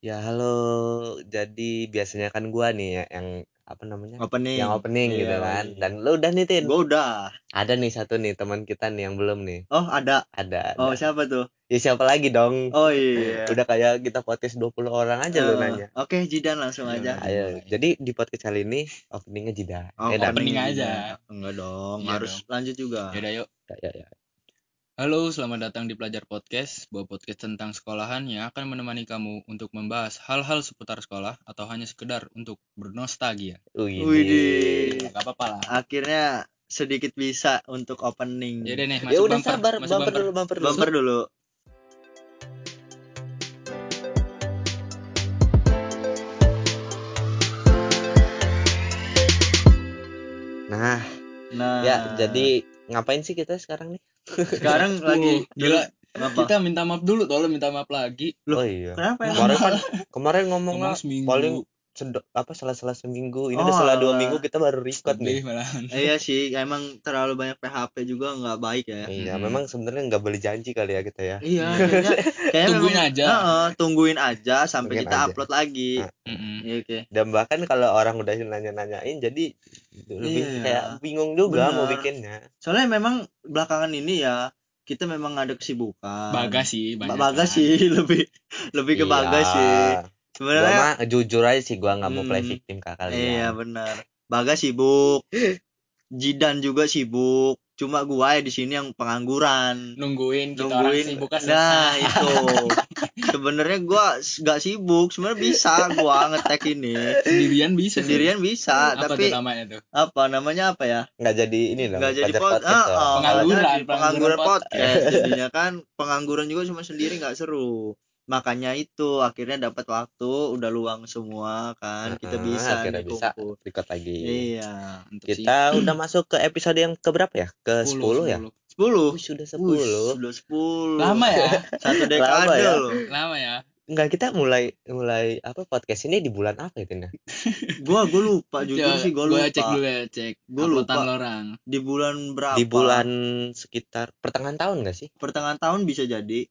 Ya halo, jadi biasanya kan gua nih ya yang apa namanya? Opening. Yang opening Iya, gitu kan. iya. Dan lu udah nih Tin. Gua udah. Ada nih satu nih teman kita nih yang belum nih. Oh, ada. Ada. Oh, ada. siapa tuh? Ya siapa lagi dong? Oh iya. Udah kayak kita podcast 20 orang aja lu Eh, nanya. Oke, Jidan langsung Iya, aja. Iya. Ayo. mulai. Jadi di podcast kali ini openingnya Jida. Oh, Eh, opening Jidan. aja. Enggak dong, Iya harus lanjut juga. Yaudah yuk. Ya, ya, ya. Halo, selamat datang di Pelajar Podcast, sebuah podcast tentang sekolahan yang akan menemani kamu untuk membahas hal-hal seputar sekolah atau hanya sekedar untuk bernostalgia. Wih. Widih. Gak apa-apa lah. Akhirnya sedikit bisa untuk opening. Yaudah nih, Ya masuk udah bumper. sabar, masuk bumper dulu, bumper dulu. Bumper dulu. Nah, Nah, ya jadi ngapain sih kita sekarang nih? Sekarang lagi gila. apa? Kita minta maaf dulu, tolong minta maaf lagi. Loh, oh iya. Kenapa ya? Kemarin kan kemarin ngomongnya Ngomong seminggu. paling apa salah salah seminggu ini Oh, udah salah dua alah. minggu kita baru record nih malahan. Iya sih, emang terlalu banyak PHP juga nggak baik ya. iya Mm-mm. memang sebenarnya nggak boleh janji kali ya kita ya Iya, kayaknya, kayaknya Tungguin memang- aja. Heeh, tungguin aja sampai Tungguin kita aja. upload lagi. Ah. Mm-mm. Iya, oke. dan bahkan kalau orang udah nanya-nanyain jadi lebih Iya. kayak bingung juga mau Bener. bikinnya Soalnya memang belakangan ini ya kita memang ada kesibukan. Bagas sih. Bagas kan. sih lebih lebih ke Iya. Bagas sih. Gua Sebenarnya mah jujur aja sih gua nggak mau play Hmm. victim ke iya benar. Bagas sibuk. Jidan juga sibuk. Cuma gua ya di sini yang pengangguran. Nungguin kita orang Nungguin. sibuk kan Nah, itu. Sebenarnya gua nggak sibuk, sebenarnya bisa gua ngetek ini. Sendirian bisa. sih. Sendirian bisa, Apa tapi tuh namanya tuh? apa namanya apa ya? nggak jadi ini dong nggak jadi pod podcast ah, ah, Pengangguran, pengangguran pengangguran podcast jadinya kan pengangguran juga cuma sendiri nggak seru makanya itu akhirnya dapat waktu udah luang semua kan kita Heeh, bisa akhirnya nih bisa record lagi iya Mantep sih. kita udah masuk ke episode yang keberapa ya ke 10, ya 10. sepuluh Wih, sudah 10 sudah sepuluh Lama ya? satu Lama dekade ya. loh Lama ya? Enggak kita mulai mulai apa podcast ini di bulan apa ya Tin ya? gua gua lupa jujur Coba sih gua lupa cek dulu ya, cek. Gua lupa. orang. di bulan berapa Di bulan sekitar pertengahan tahun gak sih? pertengahan tahun bisa jadi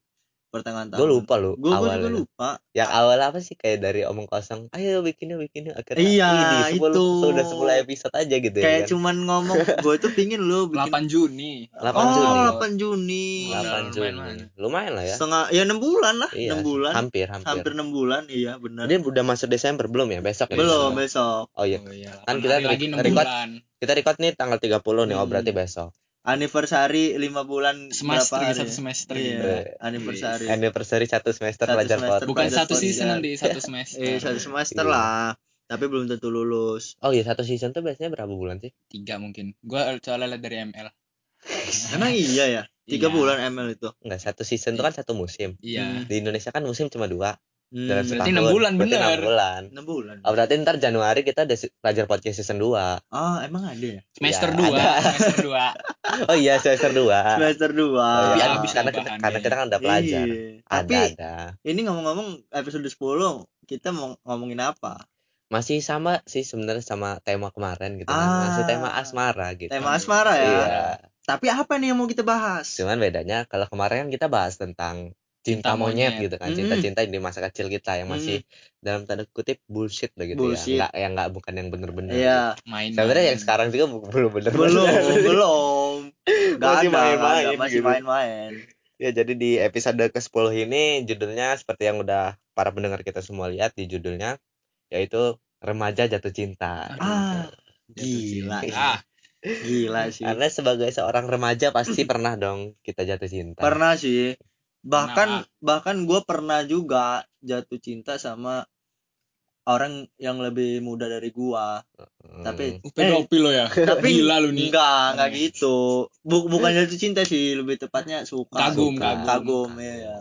pertengahan tahun Gue lupa lu gua, gua juga awalnya. lupa Yang awal apa sih kayak dari omong kosong, ayo bikinnya bikinnya akhirnya Iya, di 10, itu. sudah 10 episode aja gitu ya kayak kan. cuman ngomong gue tuh pingin lu bikin 8 Juni. 8 oh, Juni. 8 Juni. 8 Juni. lumayan. Lumayan lah ya. Setengah ya 6 bulan lah, Iya, 6 bulan. hampir hampir. Hampir 6 bulan, iya benar. Ini udah masuk Desember belum ya? Besok ya? Belum besok. besok. Oh iya. Oh iya. Kan kita kita lagi re- 6 record- bulan. Kita record nih tanggal 30 nih, oh Hmm. berarti besok. Anniversary 5 bulan Semester berapa hari? satu semester. Iya, Eh, anniversary. Anniversary satu semester Satu pelajar semester. Bukan Pelajar satu season nanti, satu semester. Eh, satu semester Iya. lah. Tapi belum tentu lulus. Oh iya, satu season tuh biasanya berapa bulan sih? Tiga mungkin. Gua soalnya liat dari ML. Emang iya ya? 3 Iya. bulan ML itu. Enggak, satu season tuh kan satu musim. Iya. Di Indonesia kan musim cuma dua. Hmm, Dalam berarti setahun. enam bulan, Berarti bener. enam bulan. 6 bulan. Oh, berarti ntar Januari kita ada pelajar podcast season 2. Ah, emang ada ya? Semester Ya, 2, ada. semester 2. Oh iya, semester 2. Semester 2. Oh, iya. ada bisa karena kita, karena kayaknya. kita kan udah pelajar. Iya. Ada, Tapi ada. ini ngomong-ngomong episode 10 kita mau ngomongin apa? Masih sama sih sebenarnya sama tema kemarin gitu Ah. kan. Masih tema asmara gitu. Tema asmara ya. Iya. Tapi apa nih yang mau kita bahas? Cuman bedanya kalau kemarin kan kita bahas tentang cinta, monyet, monyet. gitu kan. Mm. Cinta-cinta di masa kecil kita yang masih dalam tanda kutip bullshit begitu Bullshit. ya. Enggak yang enggak bukan yang bener-bener. Iya. Main. Sebenarnya yang sekarang juga belum bener Belum, belum. Gak Masih main-main nggak masih gitu. main-main. Ya, jadi di episode ke-10 ini judulnya seperti yang udah para pendengar kita semua lihat di judulnya yaitu remaja jatuh cinta. Ah, Jatuh gila. cinta. Ah, Gila sih. Karena sebagai seorang remaja pasti pernah dong kita jatuh cinta. Pernah sih. Bahkan Pernah. bahkan gue pernah juga jatuh cinta sama orang yang lebih muda dari gua. Hmm. Tapi pedofil lo ya. tapi Gila lu nih. enggak, enggak gitu. Bu- bukan jatuh cinta sih, lebih tepatnya suka. Kagum, Suka. kagum. kagum, iya.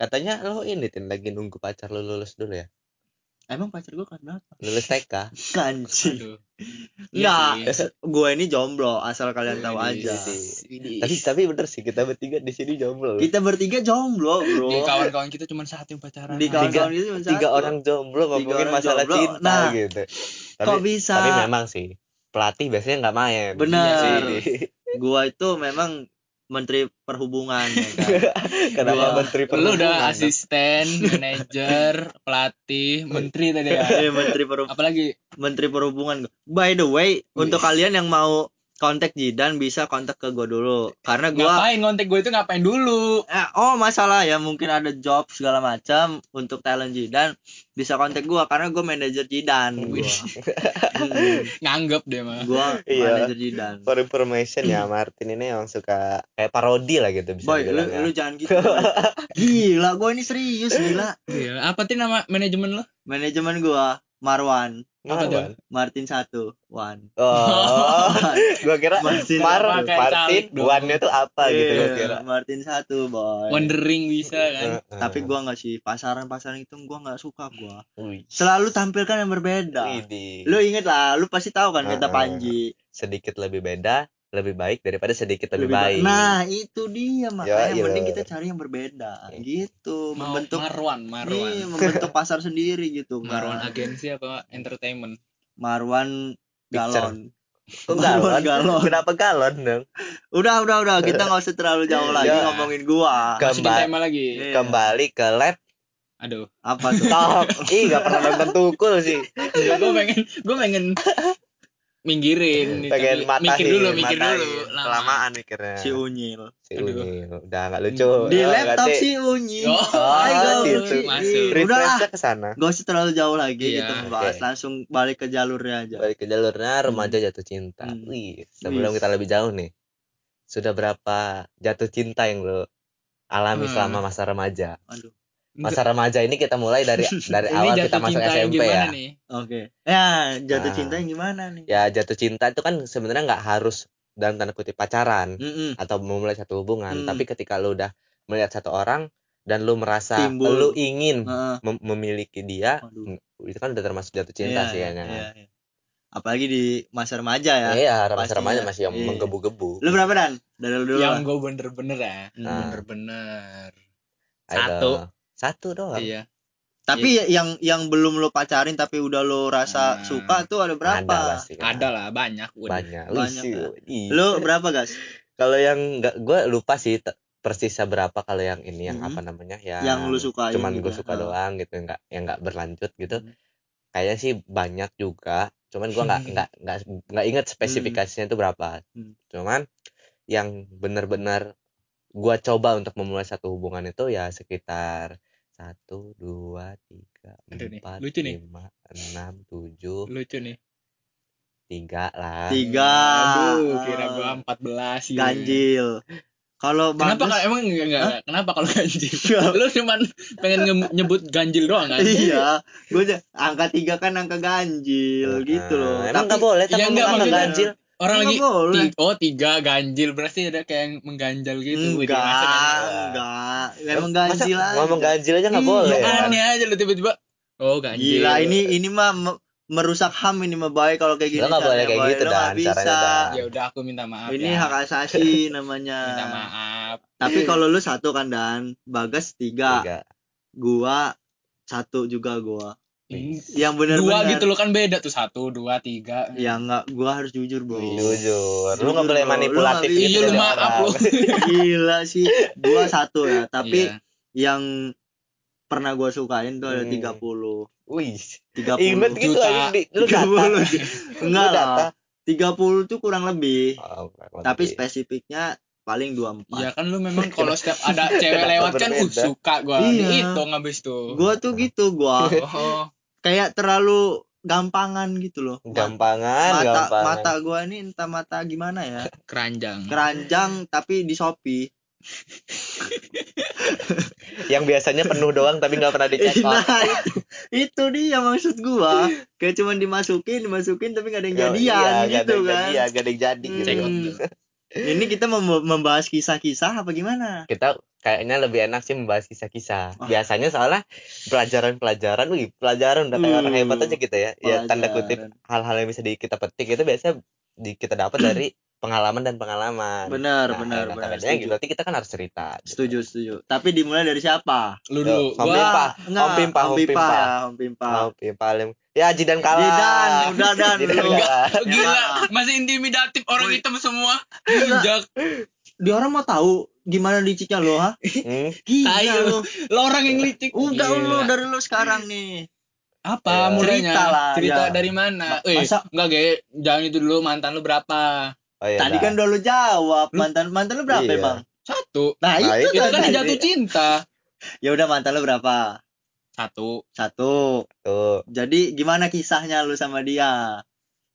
Katanya lo ini Tin lagi nunggu pacar lo lulus dulu ya. Emang pacar gua kelas berapa? Lulus TK. Enggak, Iya sih. gue ini jomblo, asal kalian tahu Widih. aja. Widih. tapi tapi bener sih kita bertiga di sini jomblo. Kita bertiga jomblo, bro. Di kawan-kawan kita cuma satu yang pacaran. Di kawan-kawan itu cuma Tiga satu. orang jomblo ngomongin orang masalah jomblo. cinta Nah, gitu. Tapi, Kok bisa? tapi memang sih pelatih biasanya nggak main. Benar. Iya sih. Gua itu memang menteri perhubungan ya kan Kenapa menteri Lu perhubungan? udah Dok? asisten, manajer, pelatih, menteri tadi ya. Iya, menteri perhubungan Apalagi menteri perhubungan by the way untuk kalian yang mau kontak Jidan bisa kontak ke gue dulu karena gue ngapain kontak gue itu ngapain dulu? Eh, oh masalah ya mungkin ada job segala macam untuk talent Jidan bisa kontak gua karena gua manajer Jidan. Hmm, Nganggep deh mah. gua Iya. manajer Jidan. For information ya Martin ini emang suka kayak parodi lah gitu bisa Boy, lu, ya. lu jangan gitu. Gila, gua ini serius gila. Iya, apa sih nama manajemen lo? Manajemen gua Marwan, Apa? Marwan. Martin satu, Wan. Oh, gua kira Martin Mar Martin one-nya tuh apa gitu gua Iya, kira. Martin satu, boy. Wondering bisa kan? Heeh. Tapi gua nggak sih pasaran-pasaran itu gua nggak suka gua. Wih, Selalu tampilkan yang berbeda. widih. Lu inget lah, lu pasti tahu kan kata Heeh. Panji. sedikit lebih beda, lebih baik daripada sedikit lebih, Lebih ba- baik. Nah, itu dia makanya iya. mending kita cari yang berbeda gitu, Mau membentuk Marwan, Marwan. Iya, membentuk pasar sendiri gitu. Marwan Nah, agensi apa entertainment? Marwan Picture. galon. Marwan galon? galon. Kenapa galon dong? Udah, udah, udah. Kita nggak usah terlalu jauh lagi Ya. ngomongin gua. Ke- Masukin Kemba- tema lagi. Iya. Kembali ke lab Aduh, Apa tuh? top. Ih, gak pernah nonton tukul sih. gue pengen, gue pengen minggirin Pengen matahin, mikir dulu, mikir matahin. dulu. Lama. Kelamaan mikirnya. si Unyil. Si Aduh. Unyil. Udah gak lucu. Di Oh, laptop si Unyil. Oh, gitu. Masuk. Udah lah. Refreshnya ke sana. Gak usah terlalu jauh lagi Iya, kita membahas. Langsung balik ke jalurnya aja. Balik ke jalurnya remaja jatuh cinta. Hmm. Wih, sebelum Wih. kita lebih jauh nih. Sudah berapa jatuh cinta yang lo alami Hmm. selama masa remaja? Aduh. Masa remaja ini kita mulai dari dari Ini awal kita masuk SMP ya. nih? Oke. Ya, jatuh Nah. cinta yang gimana nih? Ya jatuh cinta itu kan sebenarnya nggak harus dalam tanda kutip pacaran Mm-mm. atau memulai satu hubungan, Hmm. tapi ketika lu udah melihat satu orang dan lu merasa Timbul. lu ingin Heeh. mem- memiliki dia, Waduh. itu kan udah termasuk jatuh cinta Iya, sih kayaknya. iya, iya. Apalagi di masa remaja ya. Iya, Pastinya. remaja-remaja masih yang Iya. menggebu-gebu. Lu berapa dan? Dari lu dulu. Yang gue bener-bener ya, Hmm. bener-bener. Satu. Satu doang. Iya. Tapi yang yang belum lo pacarin tapi udah lo rasa Nah. suka tuh ada berapa? Ada pasti. kan. Ada lah banyak. Waduh. Banyak. Banyak, kan? ih. Lo berapa guys? Kalau yang nggak gue lupa sih persisnya berapa kalau yang ini yang Mhm. apa namanya yang, Yang lu sukain cuman gue suka doang gitu nggak yang nggak berlanjut gitu Mhm. kayaknya sih banyak juga cuman gue nggak nggak nggak nggak inget spesifikasinya itu berapa Hmm. cuman yang benar-benar gue coba untuk memulai satu hubungan itu ya sekitar satu dua tiga Aduh nih, empat lucu nih. lima enam tujuh Lucu nih. tiga lah Tiga. Aduh, kira Ah. gua 14 gitu. Ganjil. Kalau Kenapa kalau emang enggak, enggak, enggak. kenapa kalau ganjil? Iya. Lu cuman pengen nge- nyebut ganjil doang kan? iya, gue angka tiga kan angka ganjil gitu loh. Nah, emang Tapi nggak boleh tapi nggak, ngomong maksudnya- ganjil Orang lagi boleh. ti- oh tiga ganjil berarti ada kayak yang mengganjal gitu. Wih, enggak, masa kan- enggak. Emang Masa ganjil aja. ngomong ganjil aja nggak Iya, boleh aneh aja lu tiba-tiba. Oh ganjil. Gila, ini ini mah me- merusak ham ini mah baik kalau kayak gini. Lo nggak boleh kayak Boy. gitu, Dan, bisa. Ya udah aku minta maaf Ini ya. hak asasi namanya. Minta maaf. Tapi kalau lu satu kan dan Bagas tiga, Tiga. gua satu juga gua. Ini Yang bener-bener dua gitu lo kan beda tuh satu dua tiga. Ya enggak, gua harus jujur, Bro. Jujur, lu Jujur, nggak boleh. Lu manipulatif nggak gitu Iya lu maaf lu. Gila sih. Gua satu ya, tapi Iya. yang pernah gua sukain tuh ada Hmm. 30. Wih, 30. inget gitu Juta. lu 30. data. Enggak Lu lah. 30 tuh kurang lebih. Oh, Tapi lebih. spesifiknya paling 24. Ya kan lu memang kalau setiap ada cewek lewat kan uh suka gua. Iya. Dihitung habis tuh. Gua tuh gitu, gua Oh, kayak terlalu gampangan gitu loh. Gampangan, mata gampangan. mata gua ini entah mata gimana ya. keranjang. Keranjang tapi di Shopee. Yang biasanya penuh doang tapi nggak pernah dicek nah, out. itu, itu dia maksud gua. Kayak cuman dimasukin, dimasukin tapi gak ada yang jadian Iya, nggak ada gitu yang kan. jadi, ya, nggak ada yang jadi. Hmm. gitu. Out tuh. Ini kita mem- membahas kisah-kisah apa gimana? Kita kayaknya lebih enak sih membahas kisah-kisah. Wah. Biasanya soalnya pelajaran-pelajaran, wih, pelajaran udah kayak orang Uh, hebat aja gitu ya. Ya tanda kutip pelajaran. hal-hal yang bisa di, kita petik itu biasanya di, kita dapat dari pengalaman dan pengalaman. Benar, Nah, benar, nah, benar. Setuju. gitu, berarti kita kan harus cerita. gitu. Setuju, setuju. Tapi dimulai dari siapa? Lu dulu. Om Gua Pimpa, Om Pimpa, Om Om Pimpa Pimpa. ya, Om Pimpa. Mau paling ya Jidan kalah. Jidan, udah dan Jidan kalah. gila, masih intimidatif orang hitam semua. Gila. Injak. Di orang mau tahu gimana liciknya lo ha Hmm. gila lo Lo orang yang licik. udah Gila. lu dari lu sekarang nih Apa Ya. mulainya? Cerita lah, Cerita ya. dari mana? Ma- Eh, masa- enggak, Ge. Jangan itu dulu mantan lu berapa? Oh, iya tadi dah. kan udah lu jawab Lu- mantan mantan lu berapa Iya. emang Satu. nah, Nah, itu, Itu kan tadi. jatuh cinta. ya udah mantan lu berapa Satu. satu tuh. jadi gimana kisahnya lu sama dia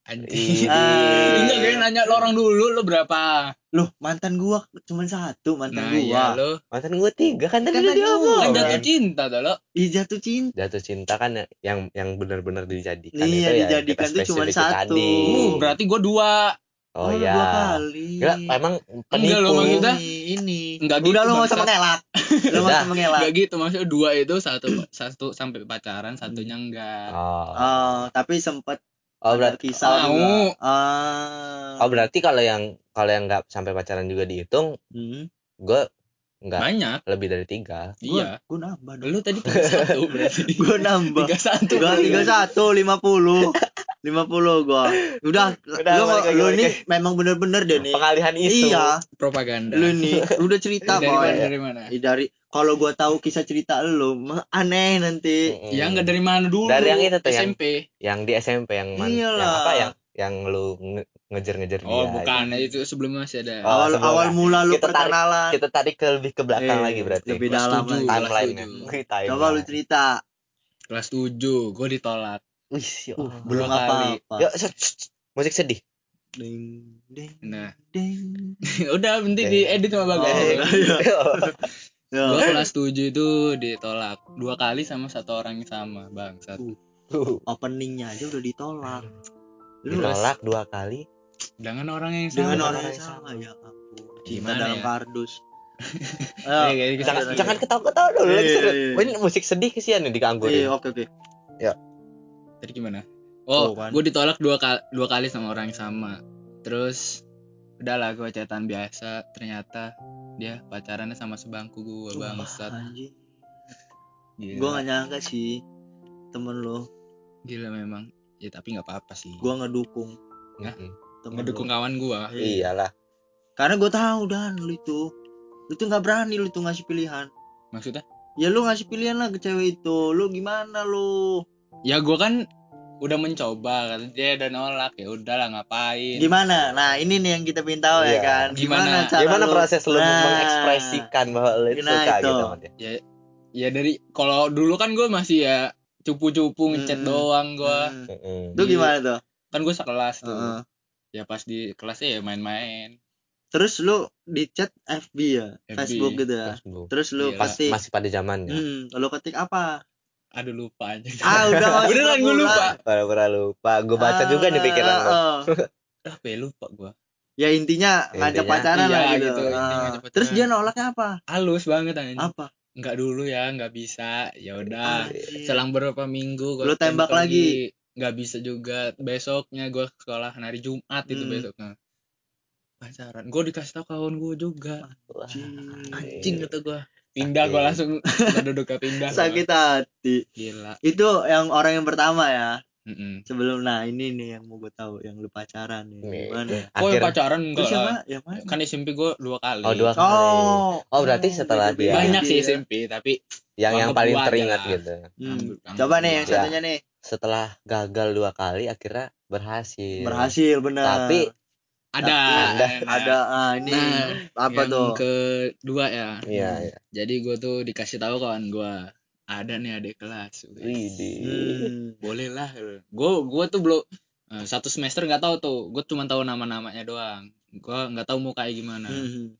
Anjing. Enggak, Ge. Nanya lo orang dulu lo berapa? Loh, mantan gua cuma satu, mantan Nah, gua. iya lo. Mantan gue tiga kan tadi Kan udah tadi diomong. Kan Oh, jatuh kan. cinta tuh lo. Ih, jatuh cinta. Jatuh cinta kan yang yang benar-benar dijadikan Iya, itu ya dijadikan kita tuh cuma satu. tadi. Uh, berarti gua dua. Oh, lu iya. Dua kali. Gila, emang Enggak penipu. loh, maksudnya. ini. Enggak Udah gitu, lu nggak usah bangsat. mengelak. Lu nggak Udah. usah mengelak. Enggak gitu, maksudnya dua itu satu satu sampai pacaran, satunya enggak. Oh. Oh, tapi sempet Oh, berarti kisah Mau. Ah. Oh, berarti kalau yang kalau yang nggak sampai pacaran juga dihitung, Hmm. gue nggak Banyak. lebih dari tiga. Iya. Gua nambah dong. Lu tadi tiga satu berarti. Gua nambah. Tiga satu. Gua tiga satu lima puluh. lima puluh gua. Udah, Udah, lu, balik lagi, lu balik nih memang bener-bener deh nih. Pengalihan isu. Iya, Propaganda. lu nih udah cerita dari boy. mana dari mana? Dari kalau gua tahu kisah cerita lu mah aneh nanti Mm-mm. Ya enggak dari mana dulu? Dari yang itu tuh, yang- SMP. yang di SMP yang man, yang apa yang yang lu nge- ngejar-ngejar dia. Oh, bukan. Itu sebelumnya masih ada. Oh, awal sebelum awal mula lu Kita tarik- perkenalan Kita tarik ke lebih ke belakang Eh, lagi berarti. lebih Kelas dalam tujuh, lagi. kelas Timeline-nya. coba lu cerita Kelas 7, gue ditolak. Wih, ya uh, belum apa-apa shh. musik sedih. ding ding Nah. ding Udah, nanti Eh. diedit sama Bagas. Oh. Ya. Gue kelas 7 itu ditolak dua kali sama satu orang yang sama, bangsat. openingnya aja udah ditolak lu Ditolak dua kali. Dengan orang yang sama. dengan orang yang sama ya ampun cinta Gimana dalam ya? kardus Ayo. Jangan jangan ketawa-ketawa dulu lagi Iya, seru. iya, iya. Ini musik sedih kesian nih digangguin. iya oke oke Tadi gimana? Oh, Tuh kan. gue ditolak dua kali, dua kali sama orang yang sama. Terus udahlah gue chatan biasa, ternyata dia pacarannya sama sebangku gue bangsat. Gua gak nyangka sih temen lu Gila memang. Ya tapi nggak apa-apa sih. gua ngedukung temen ngedukung lu. kawan gue. Iyalah. karena gua tahu dan lu itu lu tuh nggak berani lu tuh ngasih pilihan Maksudnya? ya lu ngasih pilihan lah ke cewek itu lu gimana lu Ya gue kan udah mencoba kata dia udah nolak ya udahlah ngapain. gimana nah ini nih yang kita pengen tahu ya Iya. kan Gimana- cara Gimana lu- proses lu Nah, mengekspresikan bahwa lu Nah, suka itu. gitu dia? Ya dari kalau dulu kan gue masih ya cupu-cupu ngechat Hmm. doang gue. Hmm. Mm-mm. Itu gimana tuh? Kan gue sekelas tuh. Heeh. Ya pas di kelasnya ya main-main. Terus lu di chat FB ya, FB. Facebook gitu ya. Facebook. Terus lu Iya. Pas ketik, masih pada zamannya. hmm, lu ketik apa? Aduh lupa aja. Ah udah Beneran gue lupa. Pura-pura lupa. Gue baca juga nih pikiran lo. Ah, ah. Apa ya lupa gue. Ya intinya ngajak Intinya, pacaran iya, lah gitu. gitu, Ah. ngajak pacaran. Terus dia nolaknya apa? Halus banget anjing. Apa? Enggak dulu ya, enggak bisa. Ya udah. Anjir. Selang beberapa minggu gua Lu tembak lagi? nggak bisa juga besoknya gue sekolah hari Jumat itu Hmm. besoknya pacaran gue dikasih tau kawan gue juga anjing kata gue pindah gue langsung tempat duduknya pindah gua. Sakit hati. gila Itu yang orang yang pertama ya. Mm-mm. Sebelum nah ini nih yang mau gue tahu yang lu pacaran nih. Gimana? kok yang Akhir- pacaran enggak Terus siapa? Yang mana? kan SMP gue dua kali Oh, dua kali. Oh, Oh, berarti setelah dia- banyak sih ya. SMP tapi yang yang paling teringat lah. gitu. Hmm. Coba nih yang satunya nih Setelah gagal dua kali akhirnya berhasil. berhasil benar. Tapi ada Ada. ada ah, ini Nah, apa yang tuh? kedua ya iya iya. jadi gue tuh dikasih tahu kawan gue ada nih adik kelas Widih. Hmm. boleh lah gue gue tuh belum eh, satu semester nggak tahu tuh gue cuma tahu nama namanya doang gue nggak tahu mukanya gimana Hmm.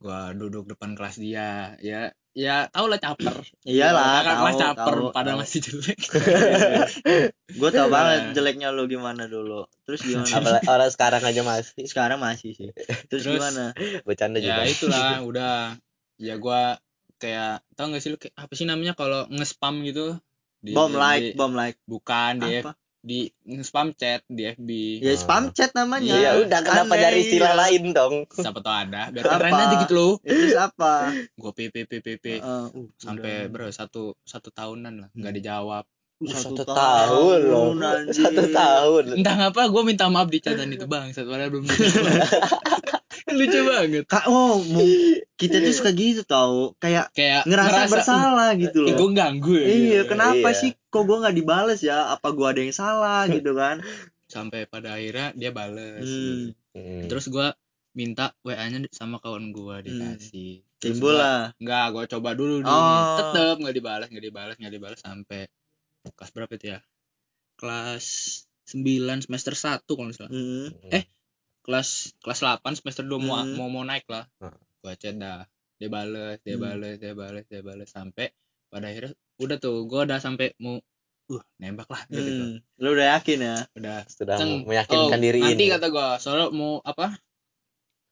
gue duduk depan kelas dia ya ya tau lah caper Iyalah, kelas tahu, caper tahu, padahal tahu. masih jelek Gue tau Iya. banget jeleknya lu gimana dulu. Terus gimana? Apalagi orang sekarang aja masih Sekarang masih sih. Terus, Terus, gimana? bercanda ya juga. itulah udah ya gue kayak tau gak sih lu kayak apa sih namanya kalau nge-spam gitu di, Bom di- like, di- bom like. bukan di Apa? Di nge-spam chat di FB Ya Oh. spam chat namanya. Ya udah kenapa Aneh, dari istilah lain dong? siapa tau ada biar Apa? keren aja gitu loh Ya, terus apa? gue pp pp pp Eh, uh, sampai udah. bro satu satu tahunan lah nggak dijawab Uh, Satu tahun loh. Satu tahun. entah ngapa gue minta maaf di chatan itu bang satu padahal belum lucu banget Kak, oh, kita tuh suka gitu tau, kayak kayak ngerasa, bersalah gitu eh, loh. gue ganggu ya Iya, gitu. kenapa Iya. sih kok gua nggak dibales ya? Apa gua ada yang salah gitu kan? sampai pada akhirnya dia bales Hmm, Hmm. terus gue minta wa nya sama kawan gue dikasih Terus timbul gua- lah. Enggak, gue coba dulu dulu. Oh. Tetep nggak dibalas, nggak dibalas, nggak dibalas sampai kelas berapa itu ya? Kelas 9 semester 1 kalau nggak salah. Hmm. Eh, Kelas kelas 8 semester 2 mau Hmm. mau mau naik lah. Hmm. Gua chat dah. Dia bales, dia Hmm. bales, dia bales, dia bales sampai pada akhirnya udah tuh gua udah sampai mau uh nembak lah gitu. Hmm. Lu udah yakin ya? Udah sudah Ceng, meyakinkan oh, diri nanti ini. kata gua soalnya mau apa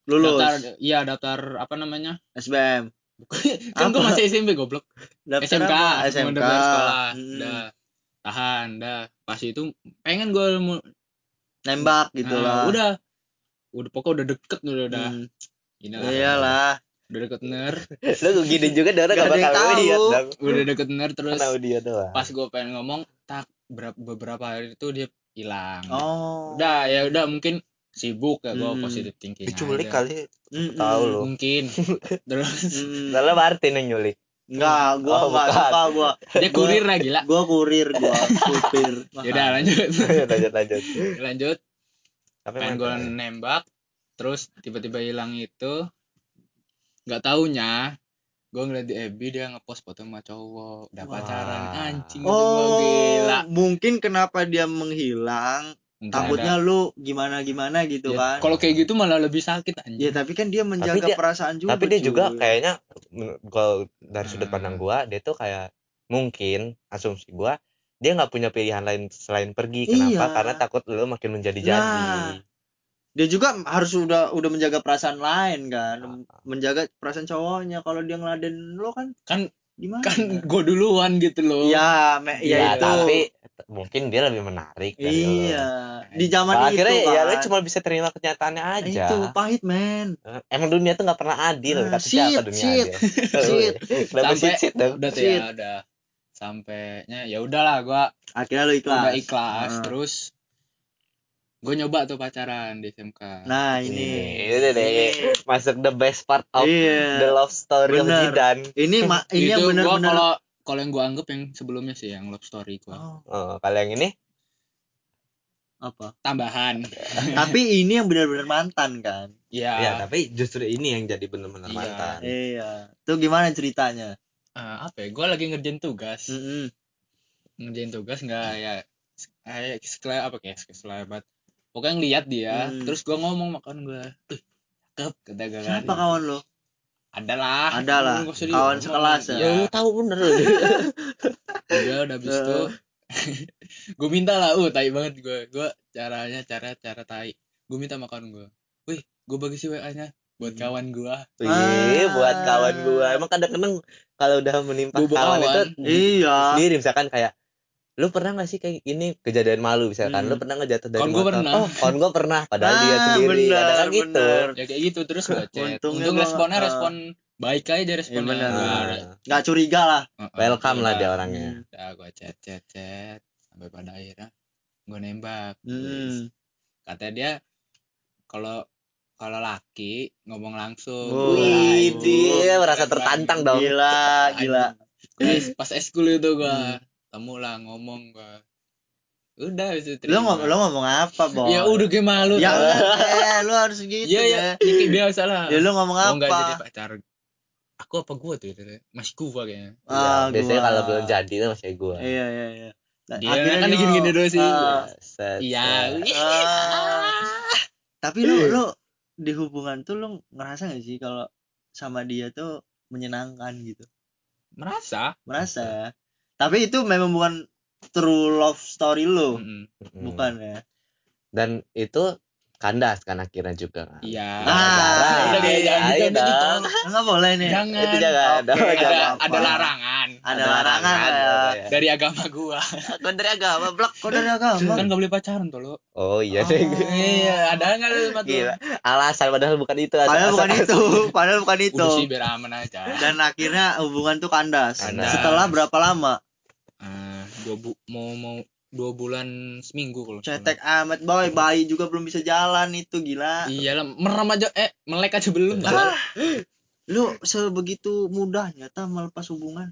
Lulus daftar iya daftar apa namanya SBM. kan gua Apa? masih SMP goblok Daftar SMK, apa? SMK. sekolah. Hmm. Udah tahan, dah. Pas itu pengen gue mau Nembak gitu Ah, lah. udah. Udah pokoknya udah deket udah udah. Hmm. Inilah. Iyalah. Udah deket ner, Lu gini juga orang Gak gak bakal tahu. lihat dong. udah deket ner terus doang. pas gue pengen ngomong tak berapa beberapa hari itu dia hilang. Oh. Udah ya udah mungkin sibuk ya gue Hmm. positif thinking. Diculik kali. Mm-mm. Tahu lu. Mungkin. terus Mm-mm. Soalnya Martin yang nyulik. Enggak, gua Oh, enggak bukan. suka gua. dia kurir lah gila. Gua kurir, gua supir. Ya udah lanjut. lanjut lanjut. lanjut. Tapi pengen gue nembak terus tiba-tiba hilang itu nggak taunya gue ngeliat di FB dia ngepost foto sama cowok udah Wah. pacaran anjing itu Oh, gila mungkin kenapa dia menghilang? Mungkin Takutnya ada- lu gimana gimana gitu Ya, kan? kalau kayak gitu malah lebih sakit Ya anjing tapi kan dia menjaga dia- perasaan juga. Tapi dia cuy. juga kayaknya kalau dari sudut Hmm. pandang gua dia tuh kayak mungkin asumsi gua dia nggak punya pilihan lain selain pergi. Kenapa? Iya. Karena takut lu makin menjadi jadi. Nah, dia juga harus udah udah menjaga perasaan lain kan, menjaga perasaan cowoknya. Kalau dia ngeladen lo kan kan gimana? kan gue duluan gitu loh Iya, me- Ya, ya, itu. tapi mungkin dia lebih menarik lu. iya, di zaman Nah, itu akhirnya kan. ya lu cuma bisa terima kenyataannya aja. Itu pahit men. Emang dunia tuh nggak pernah adil. Ah, Kata siapa dunia shit, adil? shit. Sampai- shit shit dong? udah tuh Shit. ya udah sampainya ya udahlah gue Akhirnya lu ikhlas. udah ikhlas Ah. terus gue nyoba tuh pacaran di SMK Nah Ini, ini. ini deh masuk the best part of the Iya. love story of Bener. Jidan. Ini ma ini itu yang gua bener-bener. kalau kalau yang gue anggap yang sebelumnya sih yang love story gue Oh, Oh, kalau yang ini apa? tambahan Tapi ini yang bener-bener mantan kan. ya, ya tapi justru ini yang jadi benar-benar Iya. mantan. Iya. Tuh gimana ceritanya? eh, apa ya gue lagi ngerjain tugas Mm-mm. ngerjain tugas nggak ya kayak sekelas apa kayak sekelebat pokoknya ngeliat dia Hmm. terus gue ngomong makan gue eh cakep kata gue kan Siapa kawan lo? ada lah Ada lah. Nggak usah di- Kawan sekelas ya? ya lu tahu bener lu. udah udah habis itu gue minta lah uh tai banget gue gue caranya cara cara tai gue minta makan gue wih gue bagi si wa nya buat Hmm. kawan gue Wih, buat Ah. kawan gua. Emang kadang-kadang kalau udah menimpa kawan kawan. itu Iya. sendiri misalkan kayak lu pernah gak sih kayak ini kejadian malu misalkan Hmm. lu pernah nggak jatuh dari gua motor pernah. oh kawan gua pernah padahal dia Ah, sendiri bener, kadang kan gitu bener. ya kayak gitu terus gue chat Untungnya untung gua- responnya ah. respon baik aja dia responnya bener. Nggak Nah, Nggak curiga lah. Heeh, welcome lah dia orangnya udah gue chat chat chat sampai pada akhirnya gue nembak Hmm. katanya dia kalau kalau laki ngomong langsung Oh. Wih, dia merasa tertantang dong Gila, gila. Jadi pas eskul itu gua Hmm. Temu lah ngomong gua udah itu Lo ngomong, lo ngomong apa, Bo? ya udah kayak malu Ya eh, lo harus gitu Iya ya, ya. ya kayak biasa lah. Ya lo ngomong Gua nggak jadi apa? pacar. Aku apa gua tuh? itu? Mas gua kayaknya. Ah, Ya, biasanya kalau belum jadi itu masih gua Iya, iya, iya. Nah, Dia akhirnya kan dia gini-gini doang sih. Ah, Set, Iya. set. ah. Tapi lo lo di hubungan tuh lo ngerasa gak sih kalau sama dia tuh menyenangkan gitu? Merasa. Merasa. Tapi itu memang bukan true love story lo. Mm. bukan ya? dan itu kandas kan akhirnya juga kan Iya. Gara-gara. Ah, Udah kayak jangan Ayo gitu gitu. dong. Enggak boleh nih. Jangan. itu jangan Oke, ada Ada ada larangan Ada larangan ya. dari agama gua. Kau dari agama blok Kok dari agama? Kan gak boleh pacaran tuh lo. oh iya Oh. deh Iya, ada nggak lu alasan padahal bukan itu Padahal bukan itu, padahal bukan itu. Udah sih biar aman aja. Dan akhirnya hubungan tuh kandas. Kandas. Setelah berapa lama? Eh, gua bu mau mau dua bulan seminggu kalau nggak salah. cetek amat boy. Bayi juga belum bisa jalan itu gila. Iyalah merem aja. Eh melek aja belum ah. Lu sebegitu mudahnya tak melepas hubungan?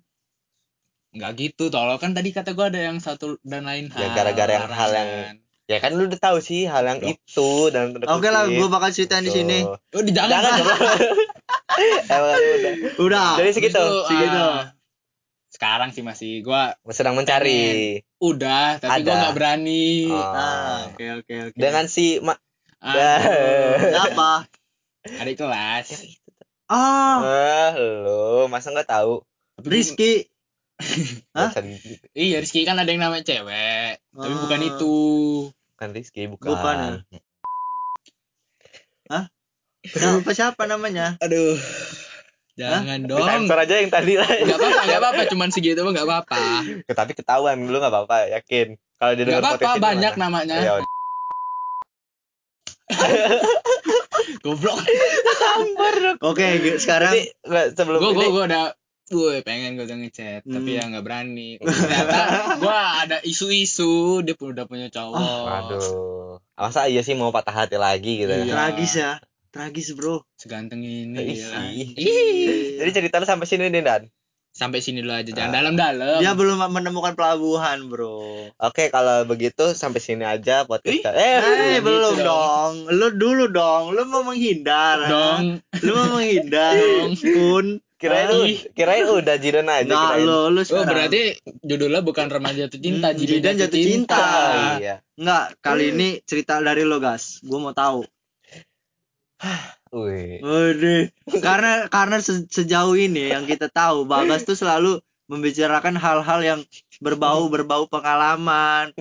Nggak gitu tolong kan tadi kata gua ada yang satu dan lain Ya, hal gara-gara yang hal yang- ya kan lu udah tahu sih hal yang Loh. itu dan oke lah gue bakal ceritain di sini. Oh di jangan jangan Bang. Emang udah. Udah. Jadi segitu Itu, segitu. ah, sekarang sih masih. Gua sedang mencari. udah tapi gua Ada. nggak berani. Oh. ah oke oke oke. Dengan si ma Aduh. apa adik kelas. Ah. Ah lo masa nggak tahu? Tapi gua- Rizky. Hah? iya Rizky kan ada yang namanya cewek tapi Ah. bukan itu. Bukan Rizky bukan, Bukan ya? siapa siapa namanya? Aduh jangan dong. Sensor aja yang tadi. Lah nggak apa-apa nggak apa-apa cuman segitu mah nggak apa-apa. Tapi ketahuan lu nggak apa-apa yakin. Kalau dia dengar apa-apa podcast ini banyak gimana? namanya. Ya, goblok. Oke ge- sekarang Jadi sebelum gue gue ini gue udah gue pengen gue udah ngechat tapi Hmm. ya nggak berani. Ternyata gue ada isu-isu dia pun udah punya cowok. Waduh. Masa iya sih mau patah hati lagi gitu Iya. tragis ya tragis bro seganteng ini. Ih. jadi cerita lu sampai sini nih dan sampai sini dulu aja jangan Ah. dalam-dalam dia belum menemukan pelabuhan bro oke kalau begitu sampai sini aja podcast eh Eh, gitu belum dong. dong. Lu dulu dong. Lu mau menghindar. ha? dong Lu mau menghindar. Dong. Kun. kirain udah kirain udah jiran aja Enggak kirain. lu, lu oh sekarang. berarti judulnya bukan remaja jatuh cinta Hmm, Jidan Jidan jatuh cinta. Oh, iya Enggak, kali ini cerita dari lo, Gas. Gua mau tahu. Wih. Karena karena se- sejauh ini yang kita tahu, Bagas tuh selalu membicarakan hal-hal yang berbau berbau pengalaman.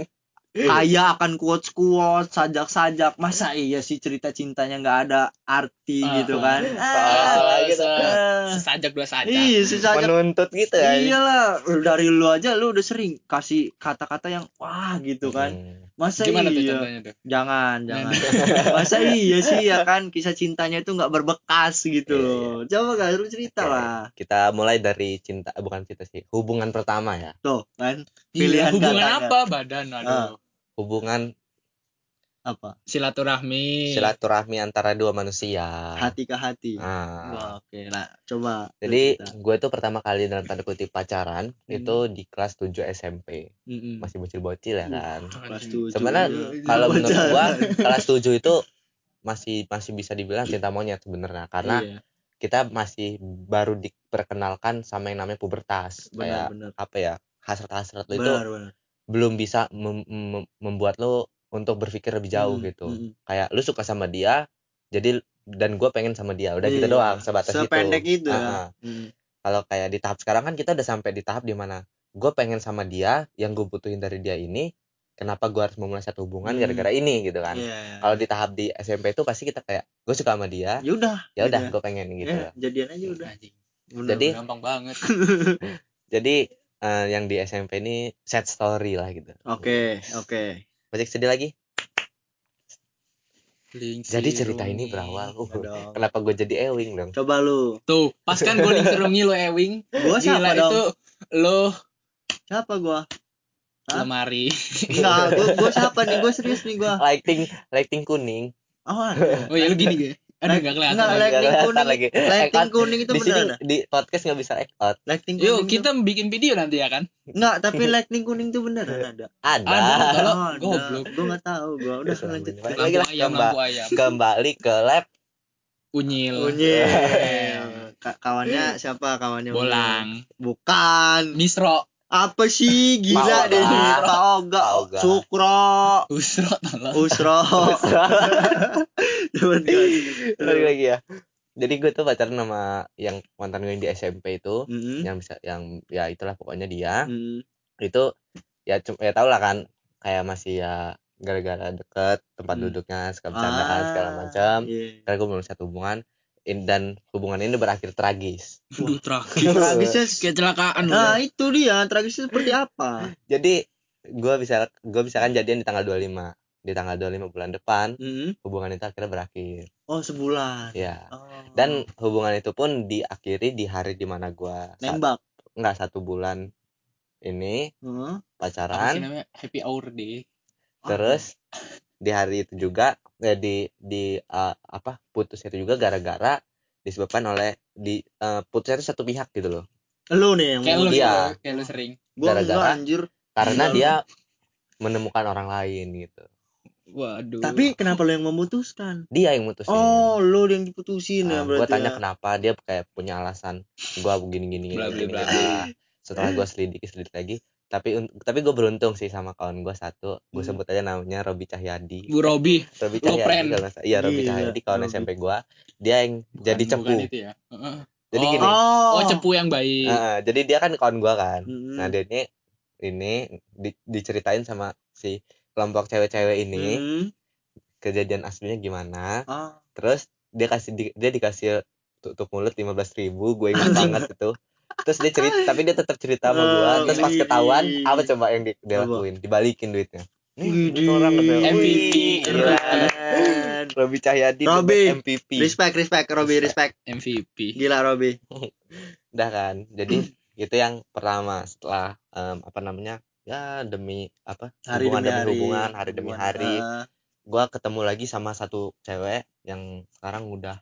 Kaya akan quotes quotes sajak-sajak. Masa iya sih cerita cintanya nggak ada arti Ah, gitu ah. kan? Ah, gitu. Ah. sesajak dua sajak Iya, sesajak menuntut gitu ya Iyalah, dari lu aja lu udah sering kasih kata-kata yang wah gitu kan. Hmm. Masa gimana tuh iya? contohnya tuh Jangan, jangan. Masa iya sih ya kan kisah cintanya itu nggak berbekas gitu Iya, loh. Coba gak lu cerita Oke. lah. kita mulai dari cinta bukan cinta sih hubungan pertama ya Tuh, kan Iya, Pilihan hubungan katanya. apa badan aduh Ah. hubungan apa? silaturahmi silaturahmi antara dua manusia Hati ke hati. Ah. Wah, Oke, lah coba. jadi cerita. gue tuh pertama kali dalam tanda kutip pacaran Hmm. itu di kelas 7 SMP Mm-mm. masih bocil-bocil ya Uh. kan Kelas tujuh. sebenarnya Iya. kalau menurut gua kelas 7 itu masih masih bisa dibilang cinta monyet sebenarnya karena Iya, kita masih baru diperkenalkan sama yang namanya pubertas benar kayak benar. apa ya hasrat-hasrat lo itu benar. belum bisa mem- mem- membuat lo untuk berpikir lebih jauh Hmm, gitu mm-mm. kayak lu suka sama dia jadi dan gue pengen sama dia udah gitu Iya, doang sebatas Sependek itu itu Ah, ah. ya. Mm. kalau kayak di tahap sekarang kan kita udah sampai di tahap di mana gue pengen sama dia yang gue butuhin dari dia ini kenapa gue harus memulai satu hubungan Hmm. gara-gara ini gitu kan Iya. kalau di tahap di SMP itu pasti kita kayak gue suka sama dia ya udah. ya udah gitu gue pengen gitu Ya, jadian aja udah. Anjing, Benar, Jadi- gampang banget jadi eh, yang di SMP ini sad story lah gitu Oke, oke. Banyak sedih lagi Lingsi jadi cerita ini berawal uh, Ya dong. kenapa gue jadi Ewing dong Coba lu. tuh pas kan gue lingserungi lo Ewing Gua siapa gila dong? itu lo Siapa gua? Hah? lemari Enggak, gua, gua siapa nih? Gua serius nih gua. lighting lighting kuning Oh, ada. oh ya lu gini gue aduh nggak kelihatan Enggak, lagi. lighting kuning. lagi. Lighting kuning itu di sini beneran. di podcast nggak bisa record ada? Lighting kuning. yuk itu- kita bikin video nanti ya kan Enggak, tapi lighting kuning itu beneran ada. ada Ada, kalau Oh, ada. goblok. Gua enggak tahu, gua udah lanjut. Lagi ayam Mbak. lampu ayam kembali ke lab unyil Unyil. Ka- Kawannya siapa kawannya? Unyil? bolang Bukan. misro Apa sih? Gila deh. Pak Oga. Sukro. usro Usro. Cuman balik lagi ya jadi gue tuh pacaran sama yang mantan gue yang di SMP itu Mm-mm. yang bisa yang ya itulah pokoknya dia Mm. itu ya cum- ya tau lah kan kayak masih ya gara-gara deket tempat Hmm. duduknya suka bercandaan segala Ah, macam iya. karena gue belum satu hubungan in- dan hubungan ini berakhir tragis Aduh, tragis Tragisnya kecelakaan Nah, ya. itu dia. Tragisnya seperti apa? jadi gue bisa gue bisa kan jadian di tanggal 25 di tanggal 25 bulan depan Mm. hubungan itu akhirnya berakhir. Oh, sebulan. ya Oh. dan hubungan itu pun diakhiri di hari di mana gue nembak. nggak satu bulan ini apa sih pacaran namanya? Happy hour day. Terus di hari itu juga eh, di di eh, apa putus itu juga gara-gara disebabkan oleh di eh, putusnya itu satu pihak gitu loh. Lu nih yang kayak lu Iya. gitu, kayak lu sering. Gara-gara- anjir. karena dia menemukan orang lain gitu waduh tapi kenapa lu yang memutuskan dia yang mutusin oh lu yang diputusin ya gue berarti tanya ya. kenapa dia kayak punya alasan gue begini gini gini, Bla, bla, gini, bla, gini. bla. setelah gue selidiki selidiki lagi tapi tapi gue beruntung sih sama kawan gue satu gue Hmm. sebut aja namanya Robi Cahyadi Bu Robi Robi Lo Cahyadi kalau iya Robi Gila, Cahyadi kawan Robi. SMP gue dia yang jadi Bukan- cepu bukan itu ya Heeh. jadi Oh. gini oh oh cepu yang baik Heeh, jadi dia kan kawan gue kan Mm-mm. nah dia ini ini di- diceritain sama si kelompok cewek-cewek ini Hmm. kejadian aslinya gimana? Ah. Terus dia kasih di- dia dikasih tutup mulut lima belas ribu gue ingat banget itu. Terus dia cerita tapi dia tetap cerita sama gue terus pas ketahuan apa coba yang di, dia lakuin? Dibalikin duitnya. Nih Widih. orang. MVP. Keren. Robi Cahyadi Robi. MVP respect respect Robi respect. MVP gila Robi. Udah kan? Jadi itu yang pertama setelah em, apa namanya ya demi apa hari hubungan demi demi hari hubungan hari demi Hubungan. hari. Ah, gue ketemu lagi sama satu cewek yang sekarang udah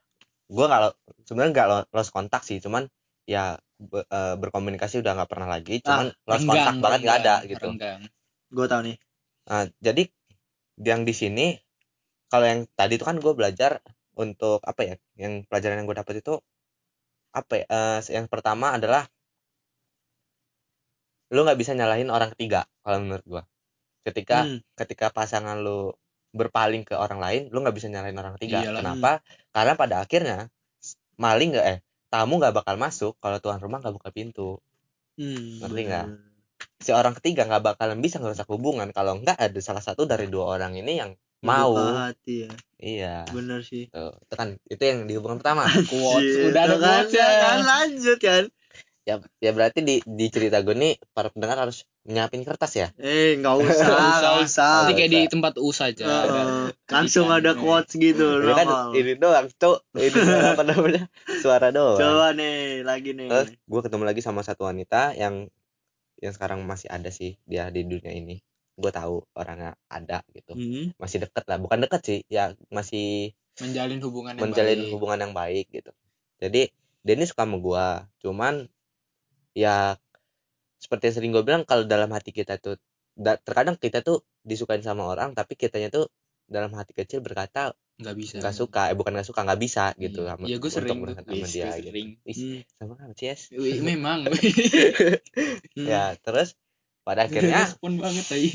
gue lo- sebenarnya nggak lo- lost kontak sih cuman ya be- eh, berkomunikasi udah nggak pernah lagi cuman lost kontak banget nggak ada gitu. gua tahu nih. Nah, jadi yang di sini kalau yang tadi itu kan gue belajar untuk apa ya yang pelajaran yang gue dapat itu apa ya eh, yang pertama adalah lu nggak bisa nyalahin orang ketiga kalau menurut gue ketika Hmm. ketika pasangan lu berpaling ke orang lain lu nggak bisa nyalahin orang ketiga. Iyalah. kenapa? Karena pada akhirnya maling nggak eh tamu nggak bakal masuk kalau tuan rumah nggak buka pintu. Hmm, Ngerti nggak? si orang ketiga nggak bakalan bisa ngerusak hubungan. Kalau nggak ada salah satu dari dua orang ini yang mau. hati ya. Iya. Bener sih. Tuh itu kan itu yang di hubungan pertama. Quotes udah ada kan, quotes ya kan lanjut kan ya ya berarti di di cerita gue nih para pendengar harus nyiapin kertas ya? Eh nggak usah Nggak usah. nanti kayak di tempat U saja. Heeh. ada langsung ketikan. ada quotes gitu ini kan ini doang cuk. Ini apa namanya? Suara doang. Coba nih lagi nih. Terus gue ketemu lagi sama satu wanita yang yang sekarang masih ada sih dia di dunia ini. Gue tahu orangnya ada gitu. Hmm. masih deket lah. Bukan deket sih ya masih menjalin hubungan yang menjalin baik. hubungan yang baik gitu. Jadi dia ini suka sama gue cuman ya seperti yang sering gue bilang kalau dalam hati kita tuh da- terkadang kita tuh disukain sama orang tapi kitanya tuh dalam hati kecil berkata nggak bisa nggak suka eh bukan nggak suka nggak bisa gitu Iya. sama- gua untuk sering tuh. sama Iya, dia gitu sering. Hmm. sama kan Cies memang Hmm. ya terus pada akhirnya respon banget tadi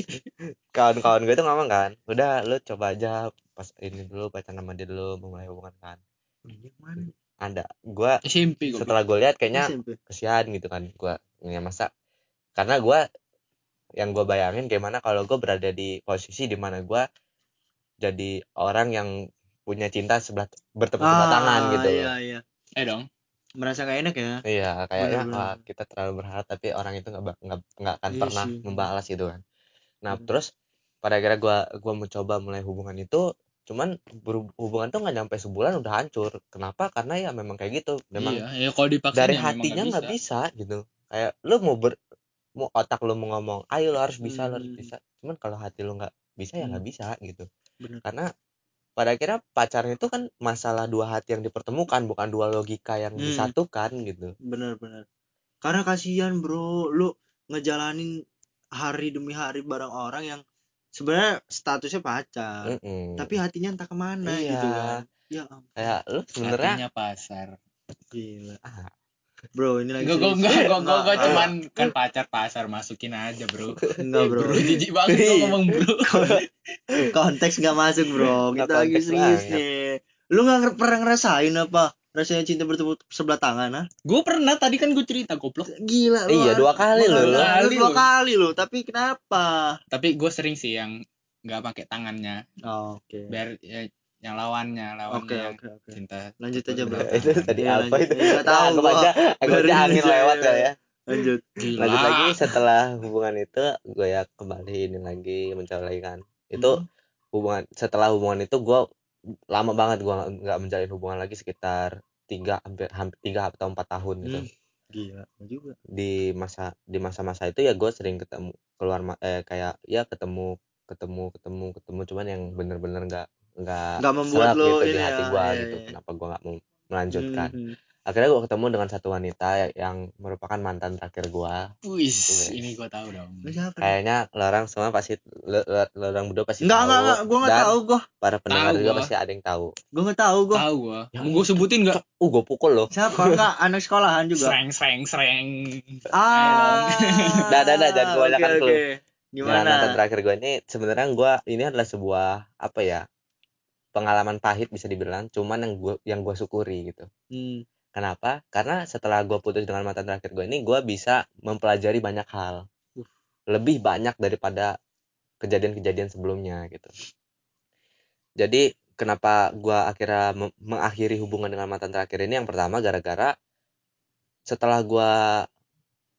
kawan-kawan gue tuh ngomong kan udah lu coba aja pas ini dulu pacaran sama dia dulu memulai hubungan kan Yang mana? Ada gue SMP gue setelah gue lihat kayaknya SMP. kesian gitu kan gue ya masa karena gue yang gue bayangin gimana kalau gue berada di posisi di mana gue jadi orang yang punya cinta sebelah bertepuk sebelah tangan gitu iya iya eh dong merasa gak enak ya Iya, kayaknya wah, kita terlalu berharap tapi orang itu nggak nggak nggak akan Iya pernah sih. membalas gitu kan. Nah, Bener. terus pada akhirnya gua gua mencoba mulai hubungan itu cuman berhubungan tuh nggak nyampe sebulan udah hancur. Kenapa? Karena ya memang kayak gitu. Memang iya ya kalau dipaksa dari hatinya nggak bisa. gitu. Kayak lu mau ber mau otak lu mau ngomong, ayo lu harus bisa, lu harus Hmm. bisa. Cuman kalau hati lu nggak bisa ya Hmm. nggak bisa gitu. Bener. Karena pada akhirnya pacaran itu kan masalah dua hati yang dipertemukan bukan dua logika yang Hmm. disatukan gitu. bener-bener karena kasihan bro lu ngejalanin hari demi hari bareng orang yang sebenarnya statusnya pacar Mm-mm. tapi hatinya entah ke mana Iya. gitu kan ya ampun kayak lu sebenarnya hatinya pasar gila Ah. bro ini lagi Enggak, gue enggak, gue, gue, gue Enggak, cuman kan pacar pasar masukin aja bro. enggak bro Bro, jijik banget gue ngomong bro. konteks nggak masuk bro kita lagi serius banget. nih lu nggak nger- pernah ngerasain apa rasanya cinta bertepuk sebelah tangan ah. Gue pernah tadi kan gue cerita goblok. gila lu Iya, ada- dua kali lu kali dua kali lu tapi kenapa? Tapi gue sering sih yang nggak pakai tangannya, oh, oke. Biar ya, yang lawannya, lawannya oke yang oke oke. cinta. lanjut aja bro. Itu tadi Iya, apa lanjut. itu? Iya, nggak tahu anggap aja anggap aja angin aja. lewat kali ya. Lanjut. Gila. lanjut lagi setelah hubungan itu gue ya kembali ini lagi mencoba lagi kan. Itu Hmm. hubungan setelah hubungan itu gue lama banget gue nggak menjalin hubungan lagi sekitar tiga hampir hampir tiga atau empat tahun gitu Hmm. gila juga di masa di masa-masa itu ya gue sering ketemu keluar eh kayak ya ketemu ketemu ketemu ketemu cuman yang bener-bener nggak nggak Nggak membuat lo gitu di hati ya, gue iya, gitu iya. kenapa gue nggak mau melanjutkan Mhm. Akhirnya gue ketemu dengan satu wanita yang merupakan mantan terakhir gue Wis, Wes. ini gua tahu dong. Kayaknya lo orang semua pasti lo, lo, lo orang berdua pasti Enggak, tahu enggak, enggak, gua enggak dan tahu gua. para pendengar Tahu juga gua. pasti ada yang tahu Gua enggak tahu gua. Tahu gua. Ya. Mau gua sebutin enggak? uh gue pukul lo Siapa? Enggak, anak sekolahan juga. Sreng sreng sreng. Ah. Dah, dah, dah, jangan Oke, clue. oke. Nah, mantan terakhir gue ini sebenarnya gue ini adalah sebuah apa ya pengalaman pahit bisa dibilang cuman yang gue yang gue syukuri gitu Hmm. Kenapa? Karena setelah gue putus dengan mantan terakhir gue ini gue bisa mempelajari banyak hal. Lebih banyak daripada kejadian-kejadian sebelumnya gitu. Jadi kenapa gue akhirnya mengakhiri hubungan dengan mantan terakhir ini? Yang pertama gara-gara setelah gue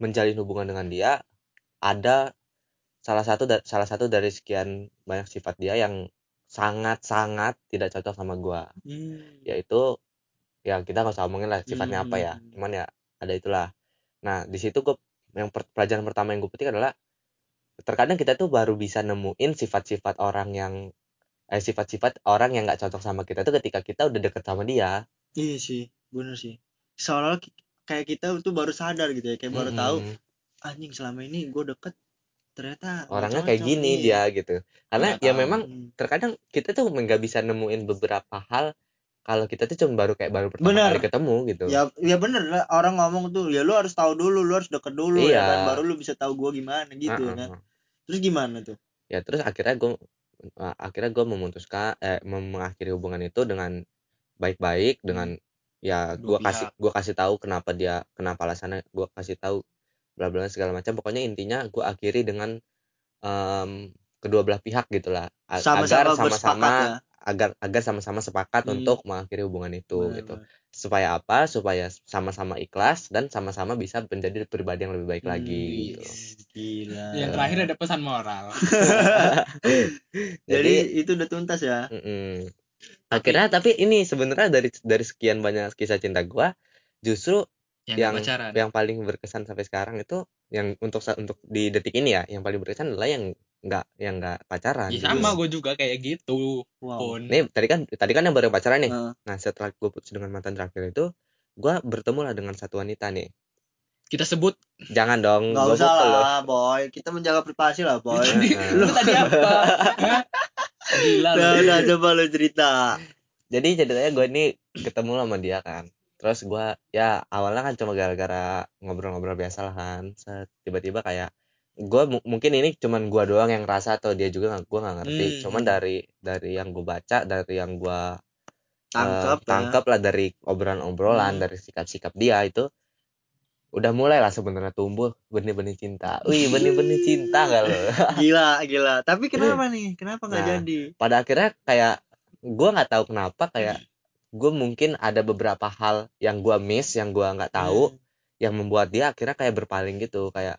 menjalin hubungan dengan dia ada salah satu salah satu dari sekian banyak sifat dia yang sangat-sangat tidak cocok sama gua. Hmm. yaitu ya kita nggak usah omongin lah sifatnya apa ya Hmm. cuman ya ada itulah nah di situ gue yang per- pelajaran pertama yang gue petik adalah terkadang kita tuh baru bisa nemuin sifat-sifat orang yang eh sifat-sifat orang yang nggak cocok sama kita tuh ketika kita udah deket sama dia Iya sih, bener sih. Seolah kayak kita tuh baru sadar gitu ya, kayak baru tahu Mm-mm. anjing selama ini gue deket ternyata orangnya kayak gini nih. dia gitu karena ya tahu. memang Hmm. terkadang kita tuh nggak bisa nemuin beberapa hal kalau kita tuh cuma baru kayak baru pertama Bener. kali ketemu gitu Ya, ya bener lah orang ngomong tuh, ya lu harus tahu dulu, lu harus deket dulu ya Iya. kan, baru lu bisa tahu gua gimana gitu ya kan. Heeh. Terus gimana tuh? ya terus akhirnya gue akhirnya gue memutuskan eh mengakhiri hubungan itu dengan baik-baik dengan ya gue kasih gue kasih tahu kenapa dia kenapa alasannya gue kasih tahu bla bla segala macam pokoknya intinya gue akhiri dengan em, kedua belah pihak gitulah A- Sama-sama agar sama-sama ya. agar agar sama-sama sepakat Hmm. untuk mengakhiri hubungan itu Bener, gitu bener. supaya apa supaya sama-sama ikhlas dan sama-sama bisa menjadi pribadi yang lebih baik Hmm, lagi gitu. Gila. Yang terakhir ada pesan moral. Jadi itu udah tuntas ya. Mm-mm. Akhirnya tapi ini sebenarnya dari dari sekian banyak kisah cinta gua justru Yang, yang pacaran. yang paling berkesan sampai sekarang itu yang untuk untuk di detik ini ya yang paling berkesan adalah yang enggak yang enggak pacaran. Ya sama gue juga kayak gitu. Wow. Pun. Nih tadi kan tadi kan yang baru pacaran nih. Heeh. Nah, setelah gue putus dengan mantan terakhir itu gua bertemu lah dengan satu wanita nih. Kita sebut Jangan dong, Nggak gua usah loh. lah, boy. Kita menjaga privasi lah, boy. lu tadi apa? Gila lu. Udah, udah coba lu cerita. Jadi ceritanya gue ini ketemu sama dia kan. Terus gua ya awalnya kan cuma gara-gara ngobrol-ngobrol biasa lah kan. Set, tiba-tiba kayak mu- mungkin ini cuman gua doang yang rasa atau dia juga nggak gua nggak ngerti. Hmm. Cuman dari dari yang gua baca, dari yang gua eh, Tangkap ya. tangkap lah dari obrolan-obrolan, Hmm. dari sikap-sikap dia itu udah mulai lah sebenarnya tumbuh benih-benih cinta. Wih, benih-benih cinta gak lo? Gila, gila. Tapi kenapa nih? Kenapa nggak Nah, jadi? pada akhirnya kayak gue nggak tahu kenapa kayak gue mungkin ada beberapa hal yang gue miss yang gua nggak tahu Hmm. yang membuat dia akhirnya kayak berpaling gitu kayak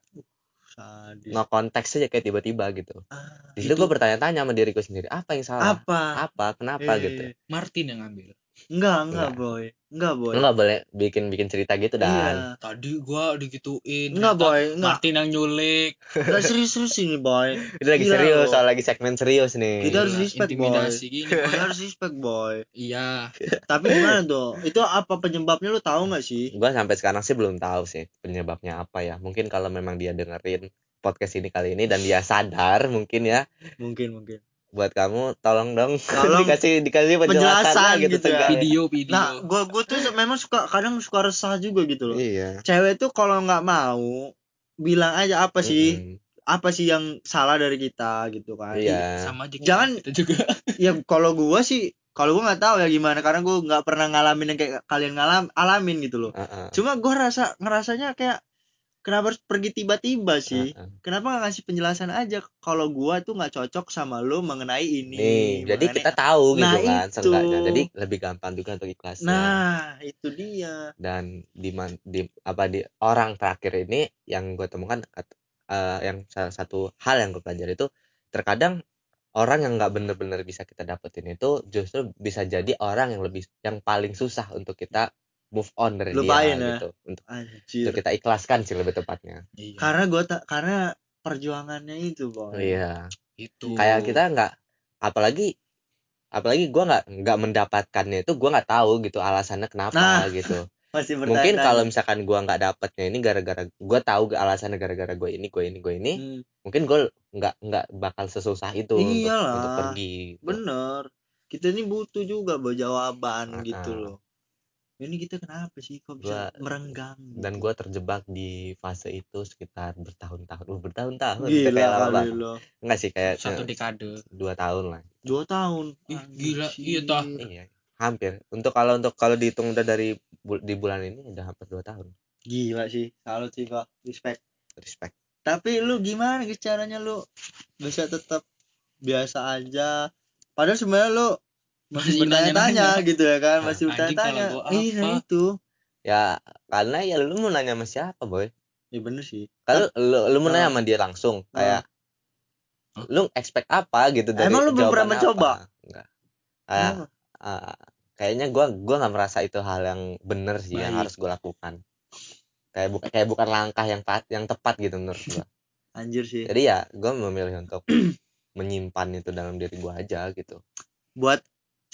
Sadis. no konteks aja kayak tiba-tiba gitu Ah, di situ gue bertanya-tanya sama diriku sendiri apa yang salah apa? apa kenapa Eh, gitu Martin yang ngambil. Enggak, enggak, Enggak. boy. Enggak, boy. lu nggak boleh bikin bikin cerita gitu dan Iya. Tadi gua digituin. Enggak, boy. Enggak. Martin yang nyulik. Enggak serius-serius ini, boy. itu lagi Gila, serius soal lagi segmen serius nih Kita harus Gila, respect, boy. intimidasi gini. boy. Kita harus respect, boy. Iya. Tapi gimana tuh? Itu apa penyebabnya lu tahu nggak sih? gue sampai sekarang sih belum tahu sih penyebabnya apa ya mungkin kalau memang dia dengerin podcast ini kali ini dan dia sadar mungkin ya Mungkin, mungkin. Buat kamu tolong dong Tolong dikasih dikasih penjelasan penjelasan gitu, gitu ya. Video, video. Nah, gua gua tuh memang suka kadang suka resah juga gitu loh. iya Cewek tuh kalau nggak mau bilang aja apa sih? Mm-mm. Apa sih yang salah dari kita gitu kan? iya sama aja Jangan- kita juga. ya kalau gua sih kalau gua nggak tahu ya gimana karena gua nggak pernah ngalamin yang kayak kalian ngalam alamin gitu loh Heeh. cuma gua rasa ngerasanya kayak kenapa harus pergi tiba-tiba sih? Heeh. kenapa nggak ngasih penjelasan aja? Kalau gua tuh nggak cocok sama lo mengenai ini nih jadi mengenai- kita tahu gitu Nah, kan itu. seenggaknya. Jadi lebih gampang juga untuk ikhlasnya. Nah itu dia. Dan di man- di apa di orang terakhir ini yang gue temukan eh, yang salah satu hal yang gue pelajari itu terkadang orang yang nggak bener-bener bisa kita dapetin itu justru bisa jadi orang yang lebih yang paling susah untuk kita move on dari Lupain dia ya. gitu untuk, Anjir. untuk kita ikhlaskan sih lebih tepatnya Iya. Karena gua tak karena perjuangannya itu, Bang. iya itu kayak kita nggak apalagi apalagi gua nggak nggak mendapatkannya itu gua nggak tahu gitu alasannya kenapa Nah, gitu Masih mungkin kalau misalkan gua nggak dapatnya ini gara-gara gua tahu alasannya gara-gara gue ini gue ini gue ini Hmm, mungkin gue nggak nggak bakal sesusah itu untuk Iyalah. untuk pergi gitu. bener. Kita ini butuh juga jawaban Ah, gitu ah. loh. Ini kita kenapa sih kok bisa Gua- merenggang? dan gitu? gue terjebak di fase itu sekitar bertahun-tahun uh, bertahun-tahun gila kayak lama enggak sih kayak satu dekade dua tahun lah Dua tahun. Ih, gila. Iya, toh. Iya hampir untuk kalau untuk kalau dihitung udah dari bu- di bulan ini udah hampir dua tahun Gila sih. Salut sih kok. Respect. respect Tapi lu gimana caranya lu bisa tetap biasa aja? Padahal sebenarnya lu masih bertanya-tanya gitu ya kan, Nah, masih anjing bertanya-tanya. Iya itu. ya karena ya lu mau nanya sama siapa boy Ya bener sih. kalau lu, lu mau nanya Ah. sama dia langsung Ah. kayak lu expect apa gitu dari Emang lu belum pernah mencoba? enggak Ah, Oh, ah, kayaknya gua gua nggak merasa itu hal yang bener sih yang Baik. harus gua lakukan kayak bukan kayak bukan langkah yang yang tepat gitu menurut gua anjir sih. jadi ya gua memilih untuk menyimpan itu dalam diri gua aja gitu Buat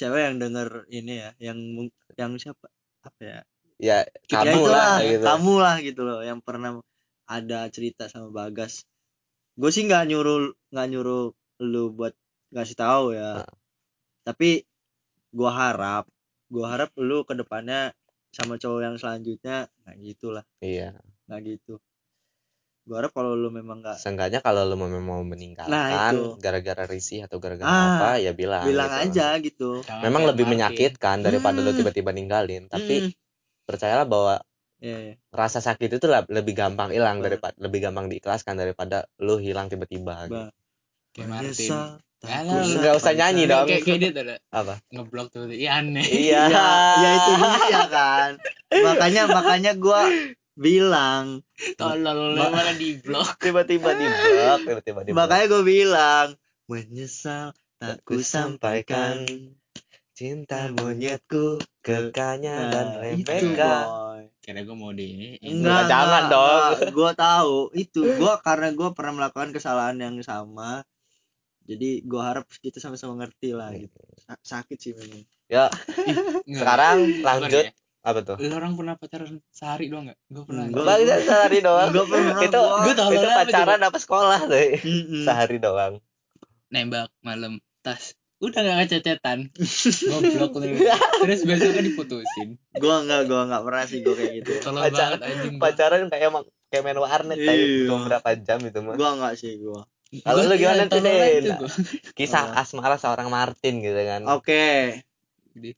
cewek yang denger ini ya, yang yang siapa? Apa ya? ya ya kamu itulah, lah gitu kamu lah gitu loh yang pernah ada cerita sama Bagas gue sih nggak nyuruh nggak nyuruh lu buat ngasih tahu ya Ah. tapi gua harap gua harap lu ke depannya sama cowok yang selanjutnya nggak gitulah iya nggak gitu gua harap kalau lu memang nggak seenggaknya kalau lu memang mau Nah, meninggalkan itu. gara-gara risih atau gara-gara Ah, apa ya bilang bilang gitu. aja gitu Jangan memang lebih Martin. menyakitkan daripada lu Hmm. tiba-tiba ninggalin tapi Mm, percayalah bahwa iya, iya. rasa sakit itu lah lebih gampang hilang daripada lebih gampang diikhlaskan daripada lu hilang tiba-tiba gitu. Kayak Martin Alah, kusangka nggak usah nyanyi dong. kayak kayak dia tuh apa ngeblok tuh iya aneh iya ya, ya itu dia kan makanya makanya gua bilang. Tolol Ma- malah di blok? Tiba-tiba di blok tiba-tiba di blok. makanya gue bilang menyesal tak ku sampaikan cinta monyetku kekanya dan nah itu Rebecca. kira gue mau di enggak jangan dong. gue tahu itu gue karena gue pernah melakukan kesalahan yang sama. Jadi gue harap kita sama-sama ngerti lah gitu. Sa- sakit sih memang. Ya sekarang lanjut. ya? Apa tuh Lu orang pernah pacaran sehari doang gak? Gue pernah. Enggak. Bang, itu sehari doang Nggak pernah itu gua. Gua tahu itu pacaran apa sekolah tuh sehari doang Nembak malam tas. Udah gak ngececetan. Goblok lu. Terus besoknya diputusin. gue enggak gue enggak pernah sih gue kayak gitu Tolol Pacaran- banget anjing. gua. pacaran kayak emang kayak main warnet Iya. kayak cuma berapa jam itu mah gue enggak sih gue Kalau lu Gua- gimana iya, tuh, gua. kisah asmara seorang Martin gitu kan oke Jadi,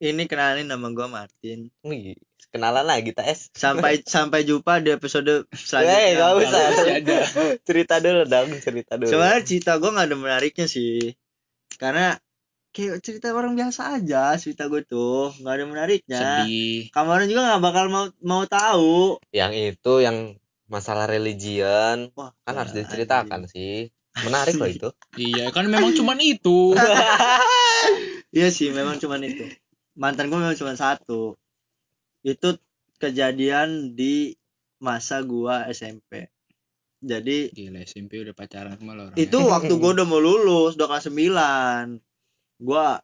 Ini kenalin nama gue Martin. Wih, kenalan lagi kita es sampai sampai jumpa di episode selanjutnya. Eh, nggak usah. Cerita dulu dong cerita dulu. Sebenarnya cerita gue nggak ada menariknya sih. Karena kayak cerita orang biasa aja cerita gue tuh nggak ada menariknya. Sedih. kemarin juga nggak bakal mau mau tahu. Yang itu yang masalah religion. Wah kan harus diceritakan sih. Menarik loh itu. Iya, kan memang cuman itu. iya sih memang cuman itu. Mantan gue memang cuma satu. Itu kejadian di masa gua SMP jadi Gila, SMP udah pacaran sama lo itu waktu gue udah mau lulus udah kelas 9 gua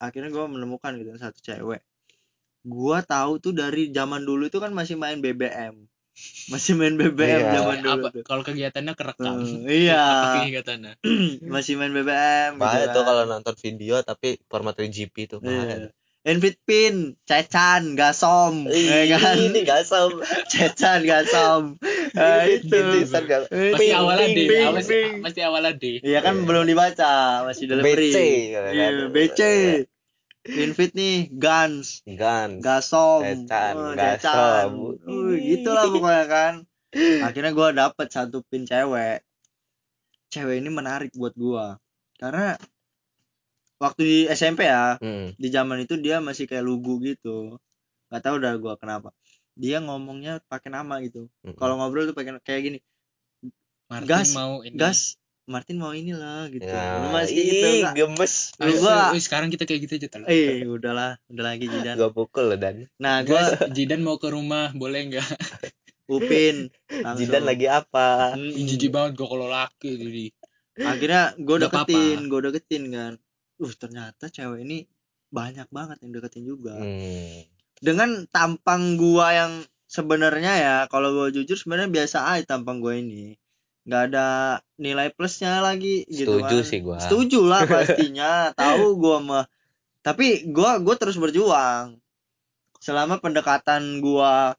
akhirnya gua menemukan gitu satu cewek. Gua tahu tuh dari zaman dulu itu kan masih main BBM masih main BBM Iya. zaman dulu apa kalau kegiatannya kerekam. Eh, iya. Kegiatannya? masih main BBM bahaya gitu tuh kan. kalau nonton video tapi format 3GP tuh Iya. bahaya Invite pin, cecan, gasom, ya kan? ini gasam Cecan, gasom. Nah, itu. Pasti awalnya ping, D, pasti, pasti awalnya D. Iya kan Iya. belum dibaca, masih delivery. BC, kan? Iya, BC. Invite nih, Guns, Gan Gasom, Cecan, oh, Gasom. Uh, gitulah pokoknya kan. Akhirnya gua dapet satu pin cewek. Cewek ini menarik buat gua. Karena waktu di SMP ya, Hmm. di zaman itu dia masih kayak lugu gitu. Gak tahu udah gua kenapa. Dia ngomongnya pakai nama gitu. Hmm. Kalau ngobrol tuh pakai kayak gini. Martin Gas, mau ini. Gas, Martin mau ini lah gitu Ya, lu masih kayak gitu enggak gemes. Lu gua- sekarang kita kayak gitu aja tal. eh udahlah udah lagi Jidan Gua pukul loh dan. nah gua Guys, Jidan mau ke rumah, boleh nggak? upin langsung. Jidan lagi apa? Ih, Jijik banget gua kalau laki jadi. akhirnya gue Nggak deketin gue deketin kan uh ternyata cewek ini banyak banget yang deketin juga Hmm. dengan tampang gua yang sebenarnya ya kalau gua jujur sebenarnya biasa aja tampang gua ini nggak ada nilai plusnya lagi gitu Setuju kan sih gua. setuju lah pastinya tahu gua mah tapi gua gua terus berjuang selama pendekatan gua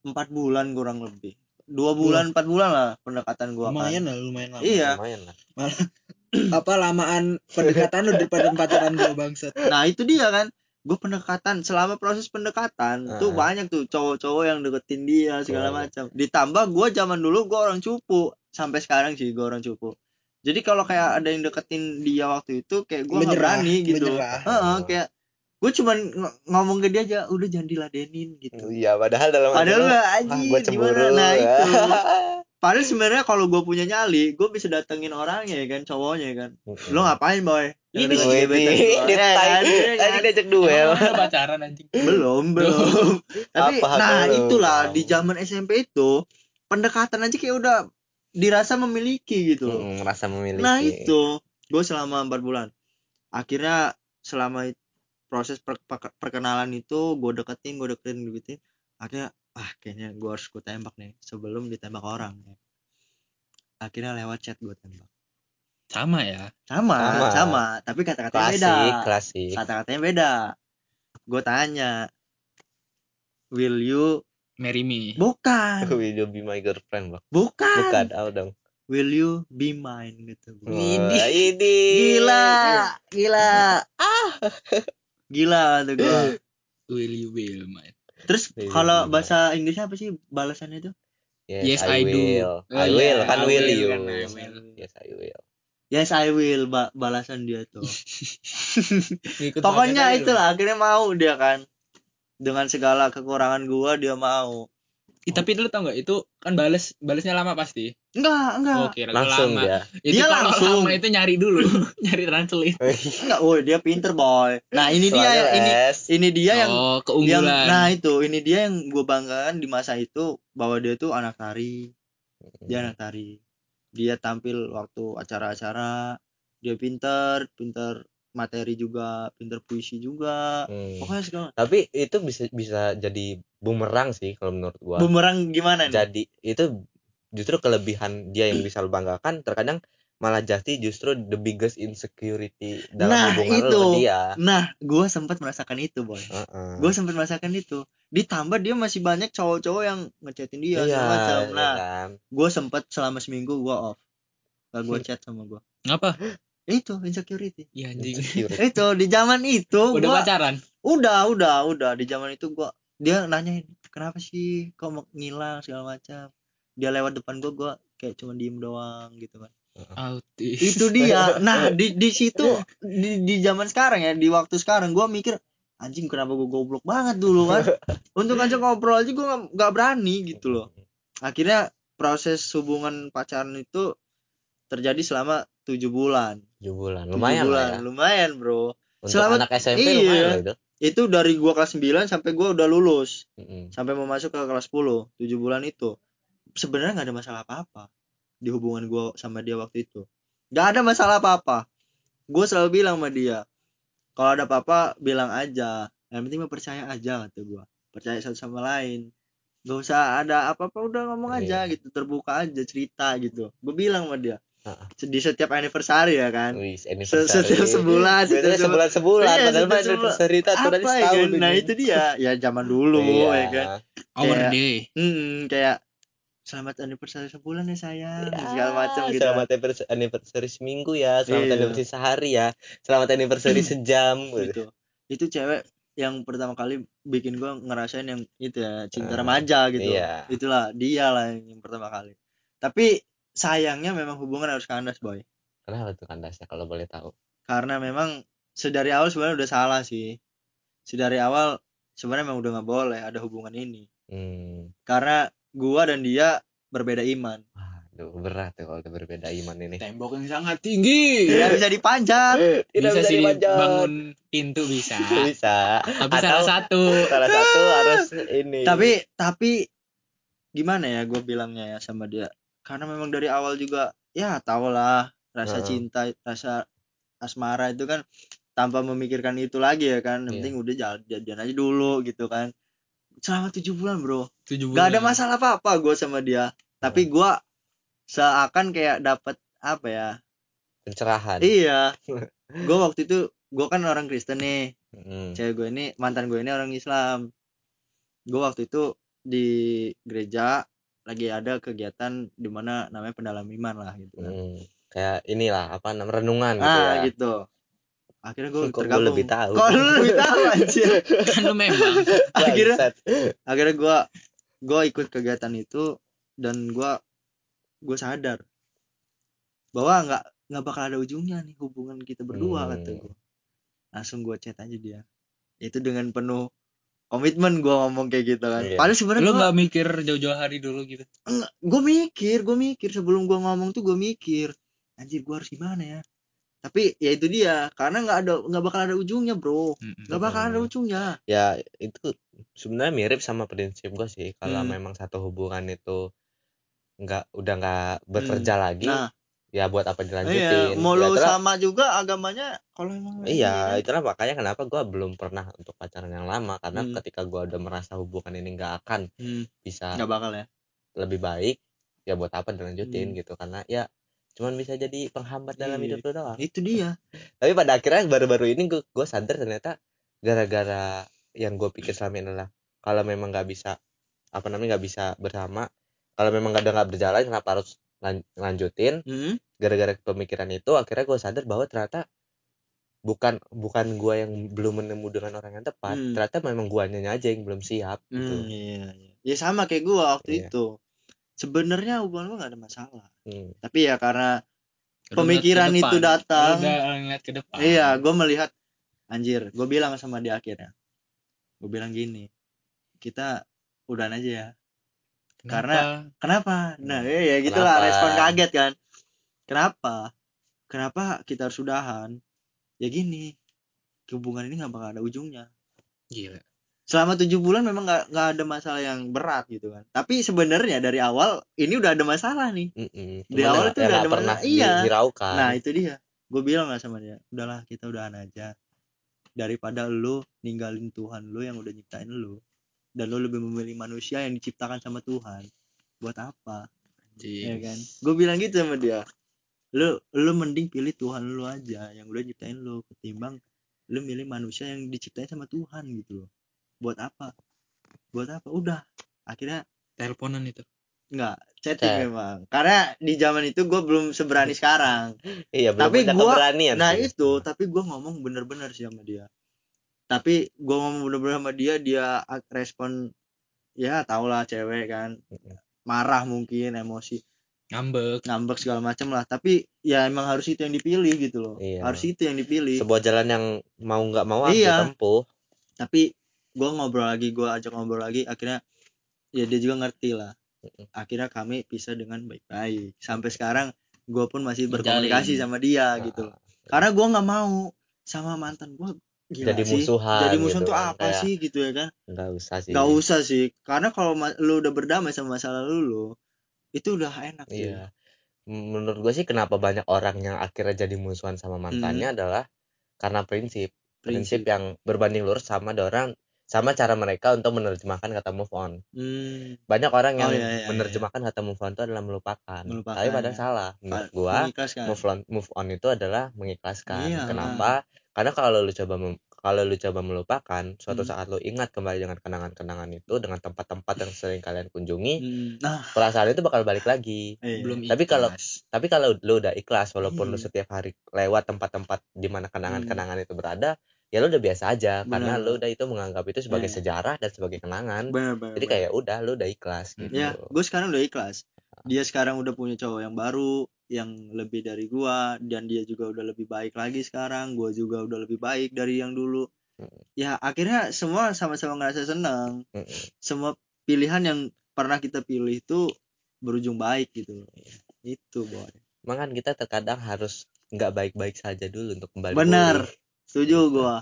empat bulan kurang lebih dua bulan empat bulan lah pendekatan gua Lumayan kan lah, lumayan lama. iya Lumayan lah. Apa lamaan pendekatan lu daripada pacaran gua bangsat. nah itu dia kan gue pendekatan selama proses pendekatan tuh Ah. banyak tuh cowok-cowok yang deketin dia segala Oh. macam ditambah gue zaman dulu gue orang cupu sampai sekarang sih gue orang cupu. Jadi kalau kayak ada yang deketin dia waktu itu kayak gue nggak berani gitu. menyerah. Heeh, kayak gue cuman ng- ngomong ke dia aja udah jangan diladenin gitu. Iya, padahal dalam padahal lu, nggak ah, gimana? Nah itu. Padahal sebenarnya kalau gue punya nyali gue bisa datengin orangnya ya kan cowoknya ya kan lo ngapain boy? Ini gue deketin gebetan ini gua. dia Ya kan? Tadi kan? diajak duel. Pacaran anjing. belum belum. Tapi nah itulah di zaman SMP itu pendekatan aja kayak udah dirasa memiliki gitu loh. Mm, merasa memiliki. nah itu. Gue selama empat bulan. Akhirnya selama proses per- per- perkenalan itu gue deketin gue deketin gitu akhirnya ah kayaknya gue harus gue tembak nih sebelum ditembak orang. Akhirnya lewat chat gue tembak. Sama. sama sama, Sama. tapi kata-katanya beda. Klasik, klasik. kata-katanya beda. Gue tanya will you Marry me. bukan Will you be my girlfriend, Bang? bukan, Bukan, oh dong. will you be mine gitu. Wah, ini. gila gila ah gila tuh gua Will you will mine? terus Will kalau be bahasa Inggrisnya apa sih balasannya itu Yes, I do. will. Oh, I iya, will, kan I will will, you. kan, I will. Yes, I will. yes I will ba- balasan dia tuh pokoknya ya, itulah akhirnya mau dia kan dengan segala kekurangan gua dia mau. Ih, tapi lu tau gak itu kan bales balesnya lama pasti. enggak enggak Oke, Langsung lama. dia. Itu Dia kalau langsung. lama itu nyari dulu, nyari translate. enggak woi dia pinter boy nah ini dia Soalnya ini les. ini dia yang oh, yang keunggulan. nah itu ini dia yang gue banggakan di masa itu bahwa dia tuh anak tari dia anak tari dia tampil waktu acara-acara dia pinter pinter materi juga pinter puisi juga Hmm. pokoknya segala Tapi itu bisa bisa jadi bumerang sih kalau menurut gua. bumerang gimana nih Jadi itu justru kelebihan dia yang bisa lu banggakan terkadang malah jadi justru the biggest insecurity dalam Nah, hubungan itu. sama dia. nah gue sempat merasakan itu boy Heeh. gue sempat merasakan itu ditambah dia masih banyak cowok-cowok yang ngechatin dia iya, macam iya nah kan. gue sempat selama seminggu gue off gak gue chat sama gue Ngapa? Itu insecurity Iya anjing. Insecurity. itu di zaman itu Udah gua pacaran? udah udah udah di zaman itu gua dia nanyain kenapa sih kok mau ngilang segala macam dia lewat depan gua gua kayak cuma diem doang gitu kan Autis. itu dia nah di di situ di di zaman sekarang ya di waktu sekarang gua mikir anjing kenapa gua goblok banget dulu kan untuk ngajak ngobrol aja gua nggak berani gitu loh akhirnya proses hubungan pacaran itu terjadi selama tujuh bulan Tujuh bulan. Lumayan bulan lah ya. lumayan bro Untuk Selamat- anak SMP iya. lumayan lah itu. itu dari gua kelas 9 sampai gua udah lulus Mm-mm. sampai mau masuk ke kelas 10 7 bulan itu sebenarnya nggak ada masalah apa-apa di hubungan gua sama dia waktu itu nggak ada masalah apa-apa gue selalu bilang sama dia kalau ada apa-apa bilang aja yang penting mah percaya aja kata gua percaya satu sama lain gak usah ada apa-apa udah ngomong aja Iya. gitu terbuka aja cerita gitu gue bilang sama dia. Di setiap anniversary ya kan Wih, Se- anniversary. setiap sebulan setiap sebulan sebulan, Iya, padahal mah setiap sebulan. anniversary itu ya setahun. kan? nah itu dia ya zaman dulu Iya. ya kan Our Kayak- day. Hmm, kayak selamat anniversary sebulan ya sayang, Ya, segala macam gitu. Selamat anniversary, seminggu ya, selamat Iya. anniversary sehari ya, selamat anniversary sejam. gitu. gitu. Itu cewek yang pertama kali bikin gua ngerasain yang itu ya cinta remaja gitu. iya. Itulah dia lah yang pertama kali. Tapi sayangnya memang hubungan harus kandas boy. Kenapa tuh kandasnya kalau boleh tahu? Karena memang sedari awal sebenarnya udah salah sih. Sedari awal sebenarnya memang udah nggak boleh ada hubungan ini. Hmm. Karena gua dan dia berbeda iman. Waduh. Duh, berat tuh kalau berbeda iman ini tembok yang sangat tinggi Tidak bisa dipanjat. Tidak bisa bisa sih dipanjat. bangun pintu bisa bisa tapi Atau salah satu salah satu harus ini Tapi tapi gimana ya gue bilangnya ya sama dia? Karena memang dari awal juga ya tau lah rasa Heeh. cinta, rasa asmara itu kan tanpa memikirkan itu lagi ya kan. Yang Iya. penting udah jalan jadian aja dulu gitu kan. Selama tujuh bulan bro, tujuh gak ada bulan. masalah apa-apa gue sama dia. Tapi gue seakan kayak dapat apa ya? pencerahan Iya. gue waktu itu gue kan orang Kristen nih. Mm. cewek gue ini mantan gue ini orang Islam gue waktu itu di gereja lagi ada kegiatan di mana namanya pendalam iman lah gitu kan. Mm. kayak inilah apa namanya renungan gitu ah ya. gitu. Akhirnya gue Kok gua tergabung. lebih tahu? kok lu lebih tahu anjir? Kan lu memang. Akhirnya akhirnya gue gue ikut kegiatan itu dan gue gue sadar bahwa nggak nggak bakal ada ujungnya nih hubungan kita berdua Hmm. kata gue langsung gue chat aja dia. Itu dengan penuh komitmen gue ngomong kayak gitu kan. Iya. padahal sebenarnya lu nggak mikir jauh-jauh hari dulu gitu? Gue mikir gue mikir. Sebelum gue ngomong tuh gue mikir anjir gue harus gimana ya? Tapi ya itu dia karena nggak ada nggak bakal ada ujungnya bro. Nggak bakal ada Hmm. ujungnya. Ya itu sebenarnya mirip sama prinsip gue sih. Kalau Hmm. memang satu hubungan itu nggak udah nggak bekerja lagi nah ya buat apa iya dilanjutin mau Ya lu itulah- sama juga agamanya kalau emang iya itulah makanya kenapa gue belum pernah untuk pacaran yang lama. Karena Hmm. ketika gue udah merasa hubungan ini nggak akan Hmm, bisa nggak bakal ya? lebih baik ya buat apa dilanjutin Hmm. gitu. Karena ya cuman bisa jadi penghambat dalam Iya. hidup lu doang. itu dia. Tapi pada akhirnya baru-baru ini gue gue sadar ternyata gara-gara yang gue pikir selama ini adalah kalau memang nggak bisa apa namanya nggak bisa bersama kalau memang nggak ada nggak berjalan kenapa harus lan- lanjutin Hmm, gara-gara pemikiran itu akhirnya gue sadar bahwa ternyata bukan bukan gue yang belum menemu dengan orang yang tepat Hmm. ternyata memang guanya aja yang belum siap gitu hmm, iya, iya. ya sama kayak gua waktu Iya. itu sebenarnya hubungan gua nggak ada masalah Hmm. tapi ya karena Lu pemikiran itu datang. Lu udah ngeliat ke depan Iya, gue melihat anjir, gue bilang sama dia akhirnya. Gue bilang gini, kita udahan aja ya. Kenapa? karena- Kenapa? Nah, Hmm, ya, ya gitulah kenapa? respon kaget kan. Kenapa? Kenapa kita harus udahan? Ya gini, hubungan ini nggak bakal ada ujungnya. gila Selama tujuh bulan memang nggak nggak ada masalah yang berat gitu kan. Tapi sebenarnya dari awal ini udah ada masalah nih. Mm-mm. Di Cuman awal yang udah ada pernah masalah. Iya. dihiraukan Nah itu dia. Gue bilang lah sama dia, udahlah kita udahan aja. Daripada lu ninggalin Tuhan lu yang udah nyiptain lu. Dan lu lebih memilih manusia yang diciptakan sama Tuhan. Buat apa? Anjing. Ya kan? Gue bilang gitu sama dia. Lu lu mending pilih Tuhan lu aja yang udah nyiptain lu ketimbang lu milih manusia yang diciptain sama Tuhan gitu loh. Buat apa? Buat apa? Udah. Akhirnya teleponan itu nggak chatting Chat. memang. Karena di zaman itu gue belum seberani sekarang. iya belum Tapi gua- keberanian Nah sih. itu, tapi gue ngomong bener-bener sih sama dia. Tapi gue ngomong bener-bener sama dia, dia ak- respon ya tau lah cewek kan, marah mungkin, emosi, ngambek ngambek segala macem lah. Tapi ya emang harus itu yang dipilih gitu loh. Iya. Harus itu yang dipilih. sebuah jalan yang mau nggak mau harus Iya. ditempuh Tapi gue ngobrol lagi, gue ajak ngobrol lagi, akhirnya ya dia juga ngerti lah. Akhirnya kami pisah dengan baik-baik. Sampai sekarang gue pun masih Menjalin. berkomunikasi sama dia gitu. Nah, Karena gue nggak mau sama mantan gue gila Jadi sih. musuhan jadi musuhan gitu tuh kan, apa kayak- sih gitu ya kan? Nggak usah sih. Gak usah sih. Karena kalau lu udah berdamai sama masa lalu lu itu udah enak sih. Iya. M- menurut gue sih kenapa banyak orang yang akhirnya jadi musuhan sama mantannya adalah karena prinsip. Prinsip, prinsip. yang berbanding lurus sama orang sama cara mereka untuk menerjemahkan kata move on. Hmm, banyak orang yang Oh, iya, iya, menerjemahkan kata move on itu adalah melupakan, Melupakan, tapi padahal ya. salah. Menurut gua move on move on itu adalah mengikhlaskan. Iya. kenapa karena kalau lu coba mem- kalau lu coba melupakan suatu Hmm. saat lu ingat kembali dengan kenangan-kenangan itu dengan tempat-tempat yang sering kalian kunjungi Hmm, nah perasaan itu bakal balik lagi iya. belum Tapi kalau- tapi kalau lu udah ikhlas walaupun lu Hmm. setiap hari lewat tempat-tempat di mana kenangan-kenangan itu berada ya lu udah biasa aja karena Benar. lu udah itu menganggap itu sebagai Iya. sejarah dan sebagai kenangan benar benar jadi kayak udah lu udah ikhlas gitu ya gue sekarang udah ikhlas dia sekarang udah punya cowok yang baru yang lebih dari gua dan dia juga udah lebih baik lagi sekarang. Gua juga udah lebih baik dari yang dulu. Mm. ya akhirnya semua sama-sama ngerasa senang semua pilihan yang pernah kita pilih itu berujung baik gitu loh. Itu boy. Emang kan kita terkadang harus nggak baik-baik saja dulu untuk kembali benar. pulih. setuju gua.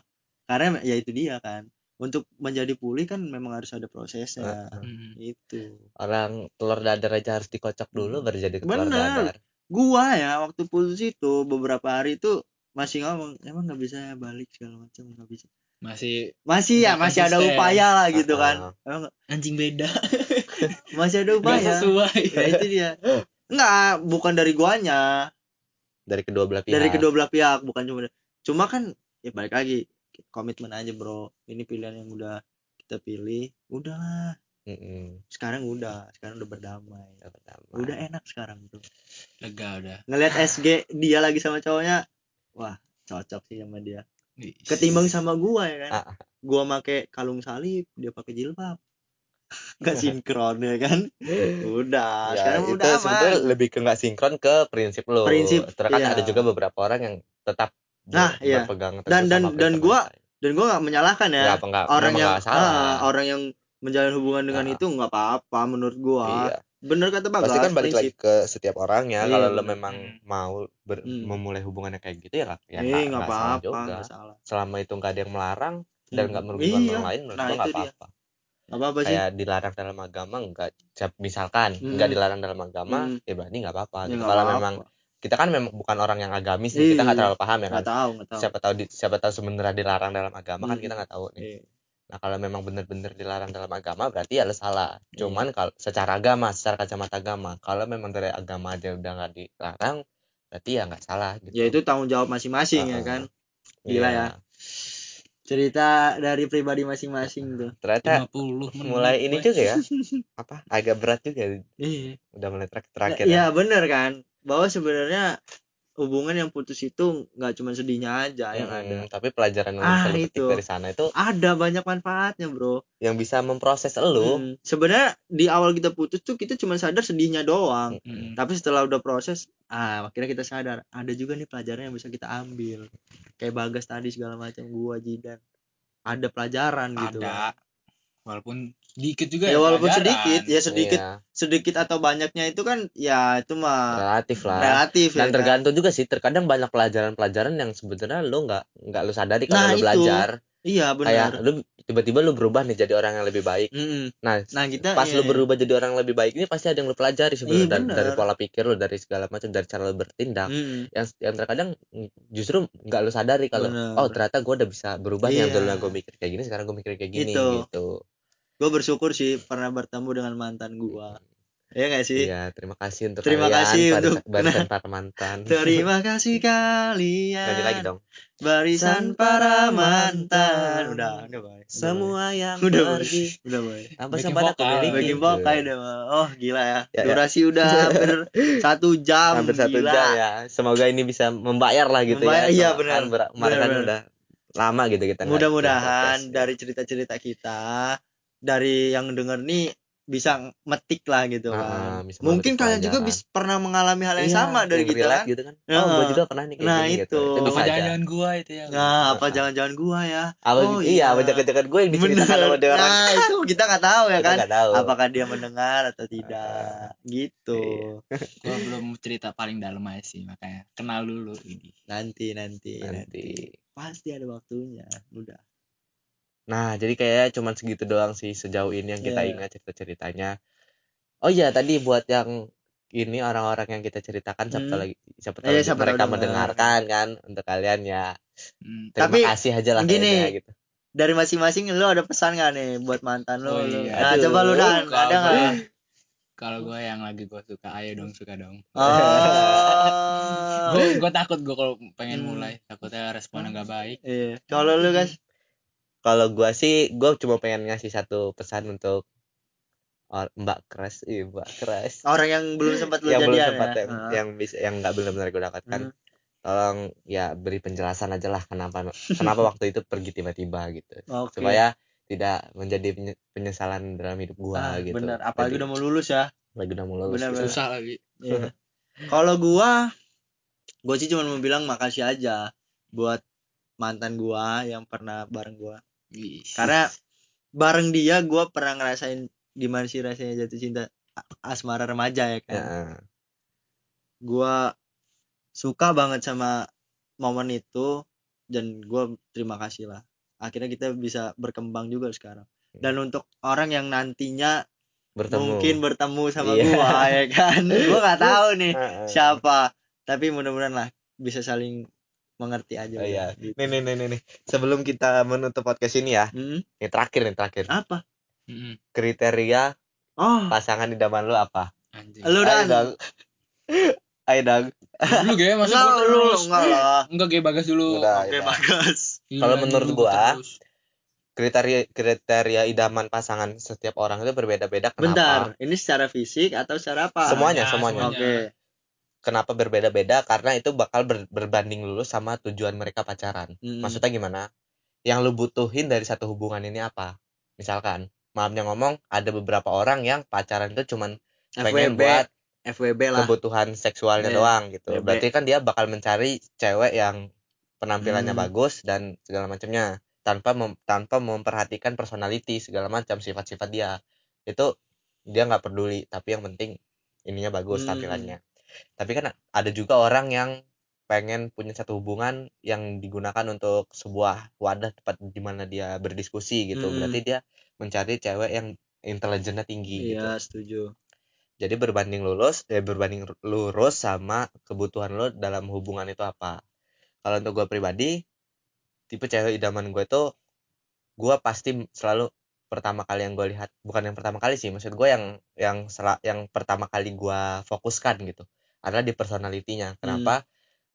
Karena ya itu dia kan untuk menjadi pulih kan memang harus ada prosesnya. Hmm. itu orang telur dadar aja harus dikocok dulu baru jadi telur Bener. dadar. Gua ya waktu putus itu beberapa hari itu masih ngomong emang nggak bisa ya balik segala macam nggak bisa. Masih masih ya Nggak masih ada upaya lah gitu Ah, kan. Emang anjing beda. Masih ada upaya. Sesuai. Ya itu dia. Nggak bukan dari guanya. Dari kedua belah pihak. dari kedua belah pihak bukan cuma cuma kan ya balik lagi komitmen aja bro. Ini pilihan yang udah kita pilih udahlah. Mm-mm. sekarang udah sekarang udah berdamai. Udah pertama. udah enak sekarang tuh lega udah. Ngelihat SG dia lagi sama cowoknya wah cocok sih sama dia. Ketimbang sama gua ya kan? Ah, gua make kalung salib dia pakai jilbab. Gak sinkron ya kan? Udah ya, sekarang itu udah sebetulnya lebih ke nggak sinkron ke prinsip lo Prinsip, terus kan iya. ada juga beberapa orang yang tetap Nah, iya. berpegang teguh Dan- dan- dan mereka. dan gua nggak menyalahkan ya Nggak apa- nggak- orang yang salah ah, orang yang menjalin hubungan dengan Ah. itu nggak apa-apa menurut gua iya bener kata bagas pasti kan balik prinsip. lagi ke setiap orangnya Iya, kalau lo bener. memang Hmm. mau ber- Hmm. memulai hubungannya kayak gitu ya ya Eh, nggak salah apa-apa selama itu nggak ada yang melarang dan Hmm. nggak merugikan Iya. orang lain menurut Nah, gua nggak apa-apa apa-apa sih kayak dilarang dalam agama nggak siap- misalkan Hmm. dilarang dalam agama Hmm. ya berarti nggak apa-apa Ya, gitu. kalau memang kita kan memang bukan orang yang agamis nih kita nggak Iya. terlalu paham ya kan. nggak tahu nggak tahu. Siapa tahu di, siapa tahu sebenarnya dilarang dalam agama kan Hmm. kita nggak tahu nih. Iya. nah kalau memang benar-benar dilarang dalam agama berarti ya lo salah. Iya. cuman kalau secara agama secara kacamata agama kalau memang dari agama aja udah nggak dilarang berarti ya nggak salah gitu. Ya itu tanggung jawab masing-masing ya Ah, kan. Gila Iya. ya. cerita dari pribadi masing-masing tuh. Ternyata 50 menit mulai ini juga ya. Apa? Agak berat juga. Iya. Udah mulai terakhir terakhir Iya bener kan bahwa sebenarnya hubungan yang putus itu nggak cuma sedihnya aja yang Mm-mm, ada. tapi pelajaran yang Ah, bisa lo itu. dari sana itu ada banyak manfaatnya bro. yang bisa memproses elo Hmm, sebenarnya di awal kita putus tuh kita cuma sadar sedihnya doang. Mm-mm. tapi setelah udah proses ah akhirnya kita sadar ada juga nih pelajaran yang bisa kita ambil. Kayak bagas tadi segala macam gua jidan. Ada pelajaran gitu. Ada. Walaupun sedikit juga ya walaupun pelajaran. sedikit ya sedikit Iya, sedikit atau banyaknya itu kan ya itu mah relatif lah relatif dan ya kan. tergantung juga sih terkadang banyak pelajaran-pelajaran yang sebenarnya lo nggak nggak lo sadari kalau Nah, lo itu. belajar iya kayak benar lo tiba-tiba lo berubah nih jadi orang yang lebih baik Mm-mm. nah nah kita pas iya, lo berubah jadi orang yang lebih baik ini pasti ada yang lo pelajari sebenarnya Iya, dari, dari pola pikir lo dari segala macam dari cara lo bertindak Mm-mm. yang yang terkadang justru nggak lo sadari kalau oh ternyata gue udah bisa berubah nih yang Iya. dulu gue mikir kayak gini sekarang gue mikir kayak gini Gitu. gitu gue bersyukur sih pernah bertemu dengan mantan gua ya nggak sih Iya, terima kasih untuk Terima kalian kasih barisan, untuk- barisan para mantan. terima kasih kalian Ganti lagi dong. barisan para mantan udah udah boy Semua yang Udah, pergi udah boy tanpa sempat aku vokal. miliki. bagi vokai deh Mal. oh gila ya, Ya, ya. durasi udah hampir satu jam Hampir satu gila. jam ya. Semoga ini bisa membayar lah gitu Membayar, ya. iya, benar. Kemarin kan udah lama gitu kita mudah-mudahan podcast, dari cerita-cerita kita dari yang denger nih bisa metik lah gitu Ah, kan bisa mungkin kalian juga bisa pernah mengalami hal yang Iya, sama dari yang kita kan gitu kan. Ya. Oh, gue juga pernah nih kayak Nah, gini gitu. itu. Itu apa bisa aja. jangan-jangan gua itu ya nah apa Ah. jangan-jangan gua ya Apa Oh, iya, apa jaga-jaga gue yang diceritakan sama dia orang. nah itu kita nggak tahu ya Kita kan tahu. apakah dia mendengar atau tidak Ah, gitu gua belum cerita paling dalam aja sih makanya kenal dulu ini nanti nanti nanti Nanti. pasti ada waktunya udah Nah, jadi kayaknya cuman segitu doang sih sejauh ini yang kita Iya. ingat cerita-ceritanya. Oh iya, tadi buat yang ini orang-orang yang kita ceritakan siapa Hmm. lagi siapa tahu Iya, siapa tahu mereka dengar. mendengarkan kan untuk kalian ya. Hmm. Terima Tapi, kasih aja lah gini, kayaknya gitu. dari masing-masing lo ada pesan gak nih buat mantan lo, Oh, lo? iya. nah Aduh, coba lu dan ada gua- kalau gua yang lagi gua suka ayo dong suka dong oh gua gua takut gua kalau pengen Hmm. mulai takutnya responnya nggak baik iya kalau lu guys Kalau gua sih gua cuma pengen ngasih satu pesan untuk or- Mbak Kres, iya Mbak Kres. orang yang belum sempat lu yang belum jadian sempat ya yang, Ah. yang bisa yang nggak benar-benar gue dapatkan Hmm. tolong ya beri penjelasan aja lah kenapa kenapa waktu itu pergi tiba-tiba gitu Oke. supaya tidak menjadi penye- penyesalan dalam hidup gua Ah, gitu bener apalagi Jadi, udah mau lulus ya lagi udah mau lulus Bener, gitu. bener. susah lagi Iya. kalau gua gua sih cuma mau bilang makasih aja buat mantan gua yang pernah bareng gua. Karena bareng dia gua pernah ngerasain gimana sih rasanya jatuh cinta asmara remaja ya kan? Ya, gua suka banget sama momen itu dan gua terima kasih lah. Akhirnya kita bisa berkembang juga sekarang. Dan untuk orang yang nantinya bertemu. mungkin bertemu sama Iya. gua ya kan? Gua nggak tahu nih siapa. Tapi mudah-mudahan lah bisa saling mengerti aja Oh, iya. gitu. nih nih nih nih nih. sebelum kita menutup podcast ini ya. Hmm, ini terakhir nih terakhir. Apa? Mm-mm. kriteria oh. pasangan idaman lu apa? Anjing. Lu Ayo dan dong. Ayo dong. Lu masa enggak gua lu enggak lah. Enggak gaya bagas dulu. Udah, oke udah. bagus Gila, Kalau anjing, menurut gua, terus. kriteria kriteria idaman pasangan setiap orang itu berbeda-beda. Kenapa? Bentar ini secara fisik atau secara apa? Semuanya, Nah, semuanya. oke kenapa berbeda-beda karena itu bakal ber- berbanding lulus sama tujuan mereka pacaran Hmm. maksudnya gimana yang lu butuhin dari satu hubungan ini apa misalkan maafnya ngomong ada beberapa orang yang pacaran itu cuman pengen FWB buat FWB lah kebutuhan seksualnya Iya, doang gitu BB. berarti kan dia bakal mencari cewek yang penampilannya Hmm. bagus dan segala macamnya tanpa mem- tanpa memperhatikan personality segala macam sifat-sifat dia itu dia nggak peduli tapi yang penting ininya bagus Hmm. tampilannya tapi kan ada juga orang yang pengen punya satu hubungan yang digunakan untuk sebuah wadah tempat di mana dia berdiskusi gitu. Hmm. berarti dia mencari cewek yang intelijennya tinggi gitu. iya setuju. Jadi berbanding lulus ya berbanding lurus sama kebutuhan lo dalam hubungan itu apa. Kalau untuk gue pribadi tipe cewek idaman gue tuh gue pasti selalu pertama kali yang gue lihat. Bukan yang pertama kali sih maksud gue yang yang yang pertama kali gue fokuskan gitu adalah di personalitinya kenapa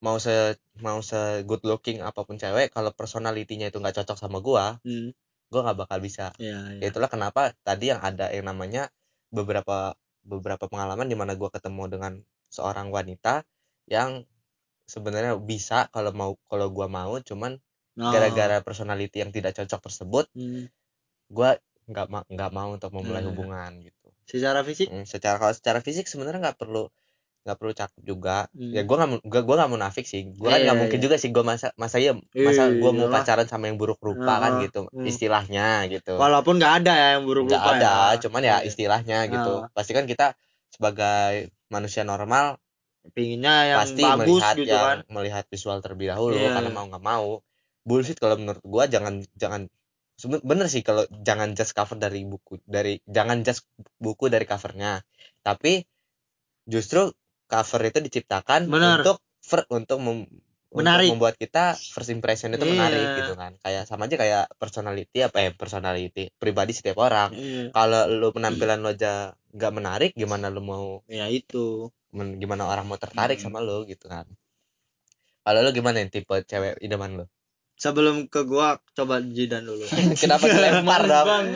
mau se mau se good looking apa pun cewek kalau personalitinya itu nggak cocok sama gue hmm. gue nggak bakal bisa iya ya iya itulah kenapa tadi yang ada yang namanya beberapa beberapa pengalaman di mana gua ketemu dengan seorang wanita yang sebenarnya bisa kalau mau kalau gua mau cuman Oh. gara-gara personality yang tidak cocok tersebut Hmm. gua nggak ma nggak mau untuk memulai Hmm. hubungan gitu secara fisik Mm, secara kalau secara fisik sebenarnya nggak perlu nggak perlu cakep juga Hmm. ya gua nggak gua gua nggak munafik sih kan Iya, nggak mungkin iya. juga sih gua masa masa iya masa gua mau pacaran sama yang buruk rupa kan gitu istilahnya gitu walaupun nggak ada ya yang buruk nggak rupa ada ya. cuman ya Iya. istilahnya gitu pasti kan kita sebagai manusia normal pinginnya yang pasti bagus melihat gitu yang kan melihat visual terlebih dahulu Iya. karena mau nggak mau bullshit kalau menurut gua jangan jangan bener sih kalau jangan just cover dari buku dari jangan just buku dari covernya tapi justru cover itu diciptakan Bener. untuk fer- untuk mem- untuk Menarik. membuat kita first impression itu Iya. menarik gitu kan. Kayak sama aja kayak personality apa ya personality pribadi setiap orang. Iya. kalau lu penampilan lu aja nggak menarik gimana lu mau ya itu. men- gimana orang mau tertarik Hmm. sama lu gitu kan. Kalau lu gimana nih tipe cewek idaman lu? Sebelum ke gua coba jidan dulu. Kenapa dilempar dong?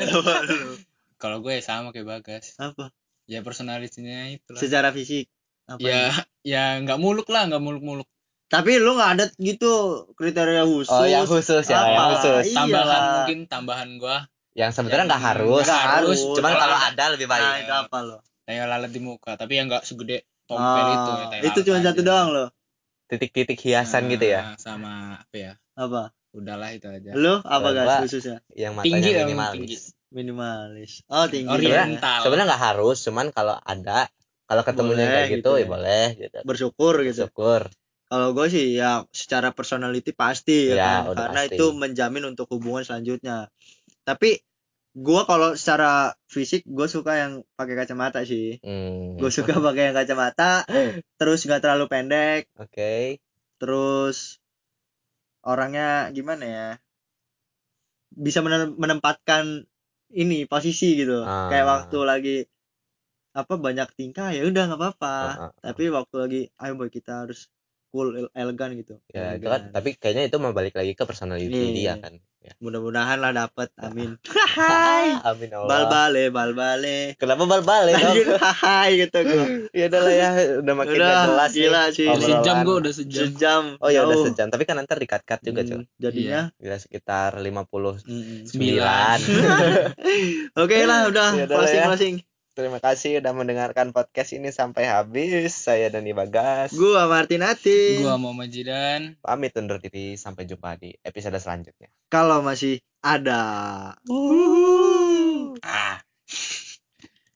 kalau gue sama kayak bagas. Apa? Ya personalitinya itu secara fisik apa ya ya nggak muluk lah nggak muluk-muluk. Tapi lu nggak ada gitu kriteria khusus oh yang khusus ya Apa? yang khusus. Iya. tambahan mungkin tambahan gua. Yang sebenarnya nggak harus. nggak harus. cuman Kalau kalau ada- ada lebih nah baik itu apa lo kayak lalat di muka tapi yang nggak segede tompel itu ya, itu cuma satu doang lo titik-titik hiasan gitu ya? Nah, sama apa ya? Apa? Udahlah itu aja. Lu apa guys khususnya? yang Tinggi matanya dong, minimalis minimalis. Oh tinggi Oriental. ya. Oriental. sebenarnya nggak harus cuman kalau ada kalau ketemunya Boleh kayak gitu, gitu ya ya. boleh gitu. Bersyukur gitu. Syukur kalau gue sih ya secara personality pasti ya, Ya, kan. karena pasti. itu menjamin untuk hubungan selanjutnya. Tapi gue kalau secara fisik gue suka yang pakai kacamata sih. Hmm. gue suka pakai yang kacamata terus nggak terlalu pendek. Oke. Terus orangnya gimana ya? Bisa menem- menempatkan ini posisi gitu. Ah. kayak waktu lagi apa banyak tingkah ya udah nggak apa-apa ah, ah. tapi waktu lagi ayo boy kita harus cool ele- elegan gitu ya itu kan Elegan. tapi kayaknya itu mau balik lagi ke personality Iya. dia kan ya. mudah-mudahan lah dapet amin hai amin Allah bal bale bal bale kenapa bal dong lanjut hai gitu gua ya udah lah ya udah makin Udah, gak jelas gila sih. obrolan. sejam gua udah sejam sejam oh ya udah sejam tapi kan nanti dikat cut juga Hmm, cuy jadinya Gila sekitar 59 mm-mm. Sembilan. oke lah udah Ya udah lah closing ya. closing Terima kasih udah mendengarkan podcast ini sampai habis. Saya Dani Bagas. gua Martinati gua mau majidan Pamit undur diri. Sampai jumpa di episode selanjutnya. kalau masih ada ah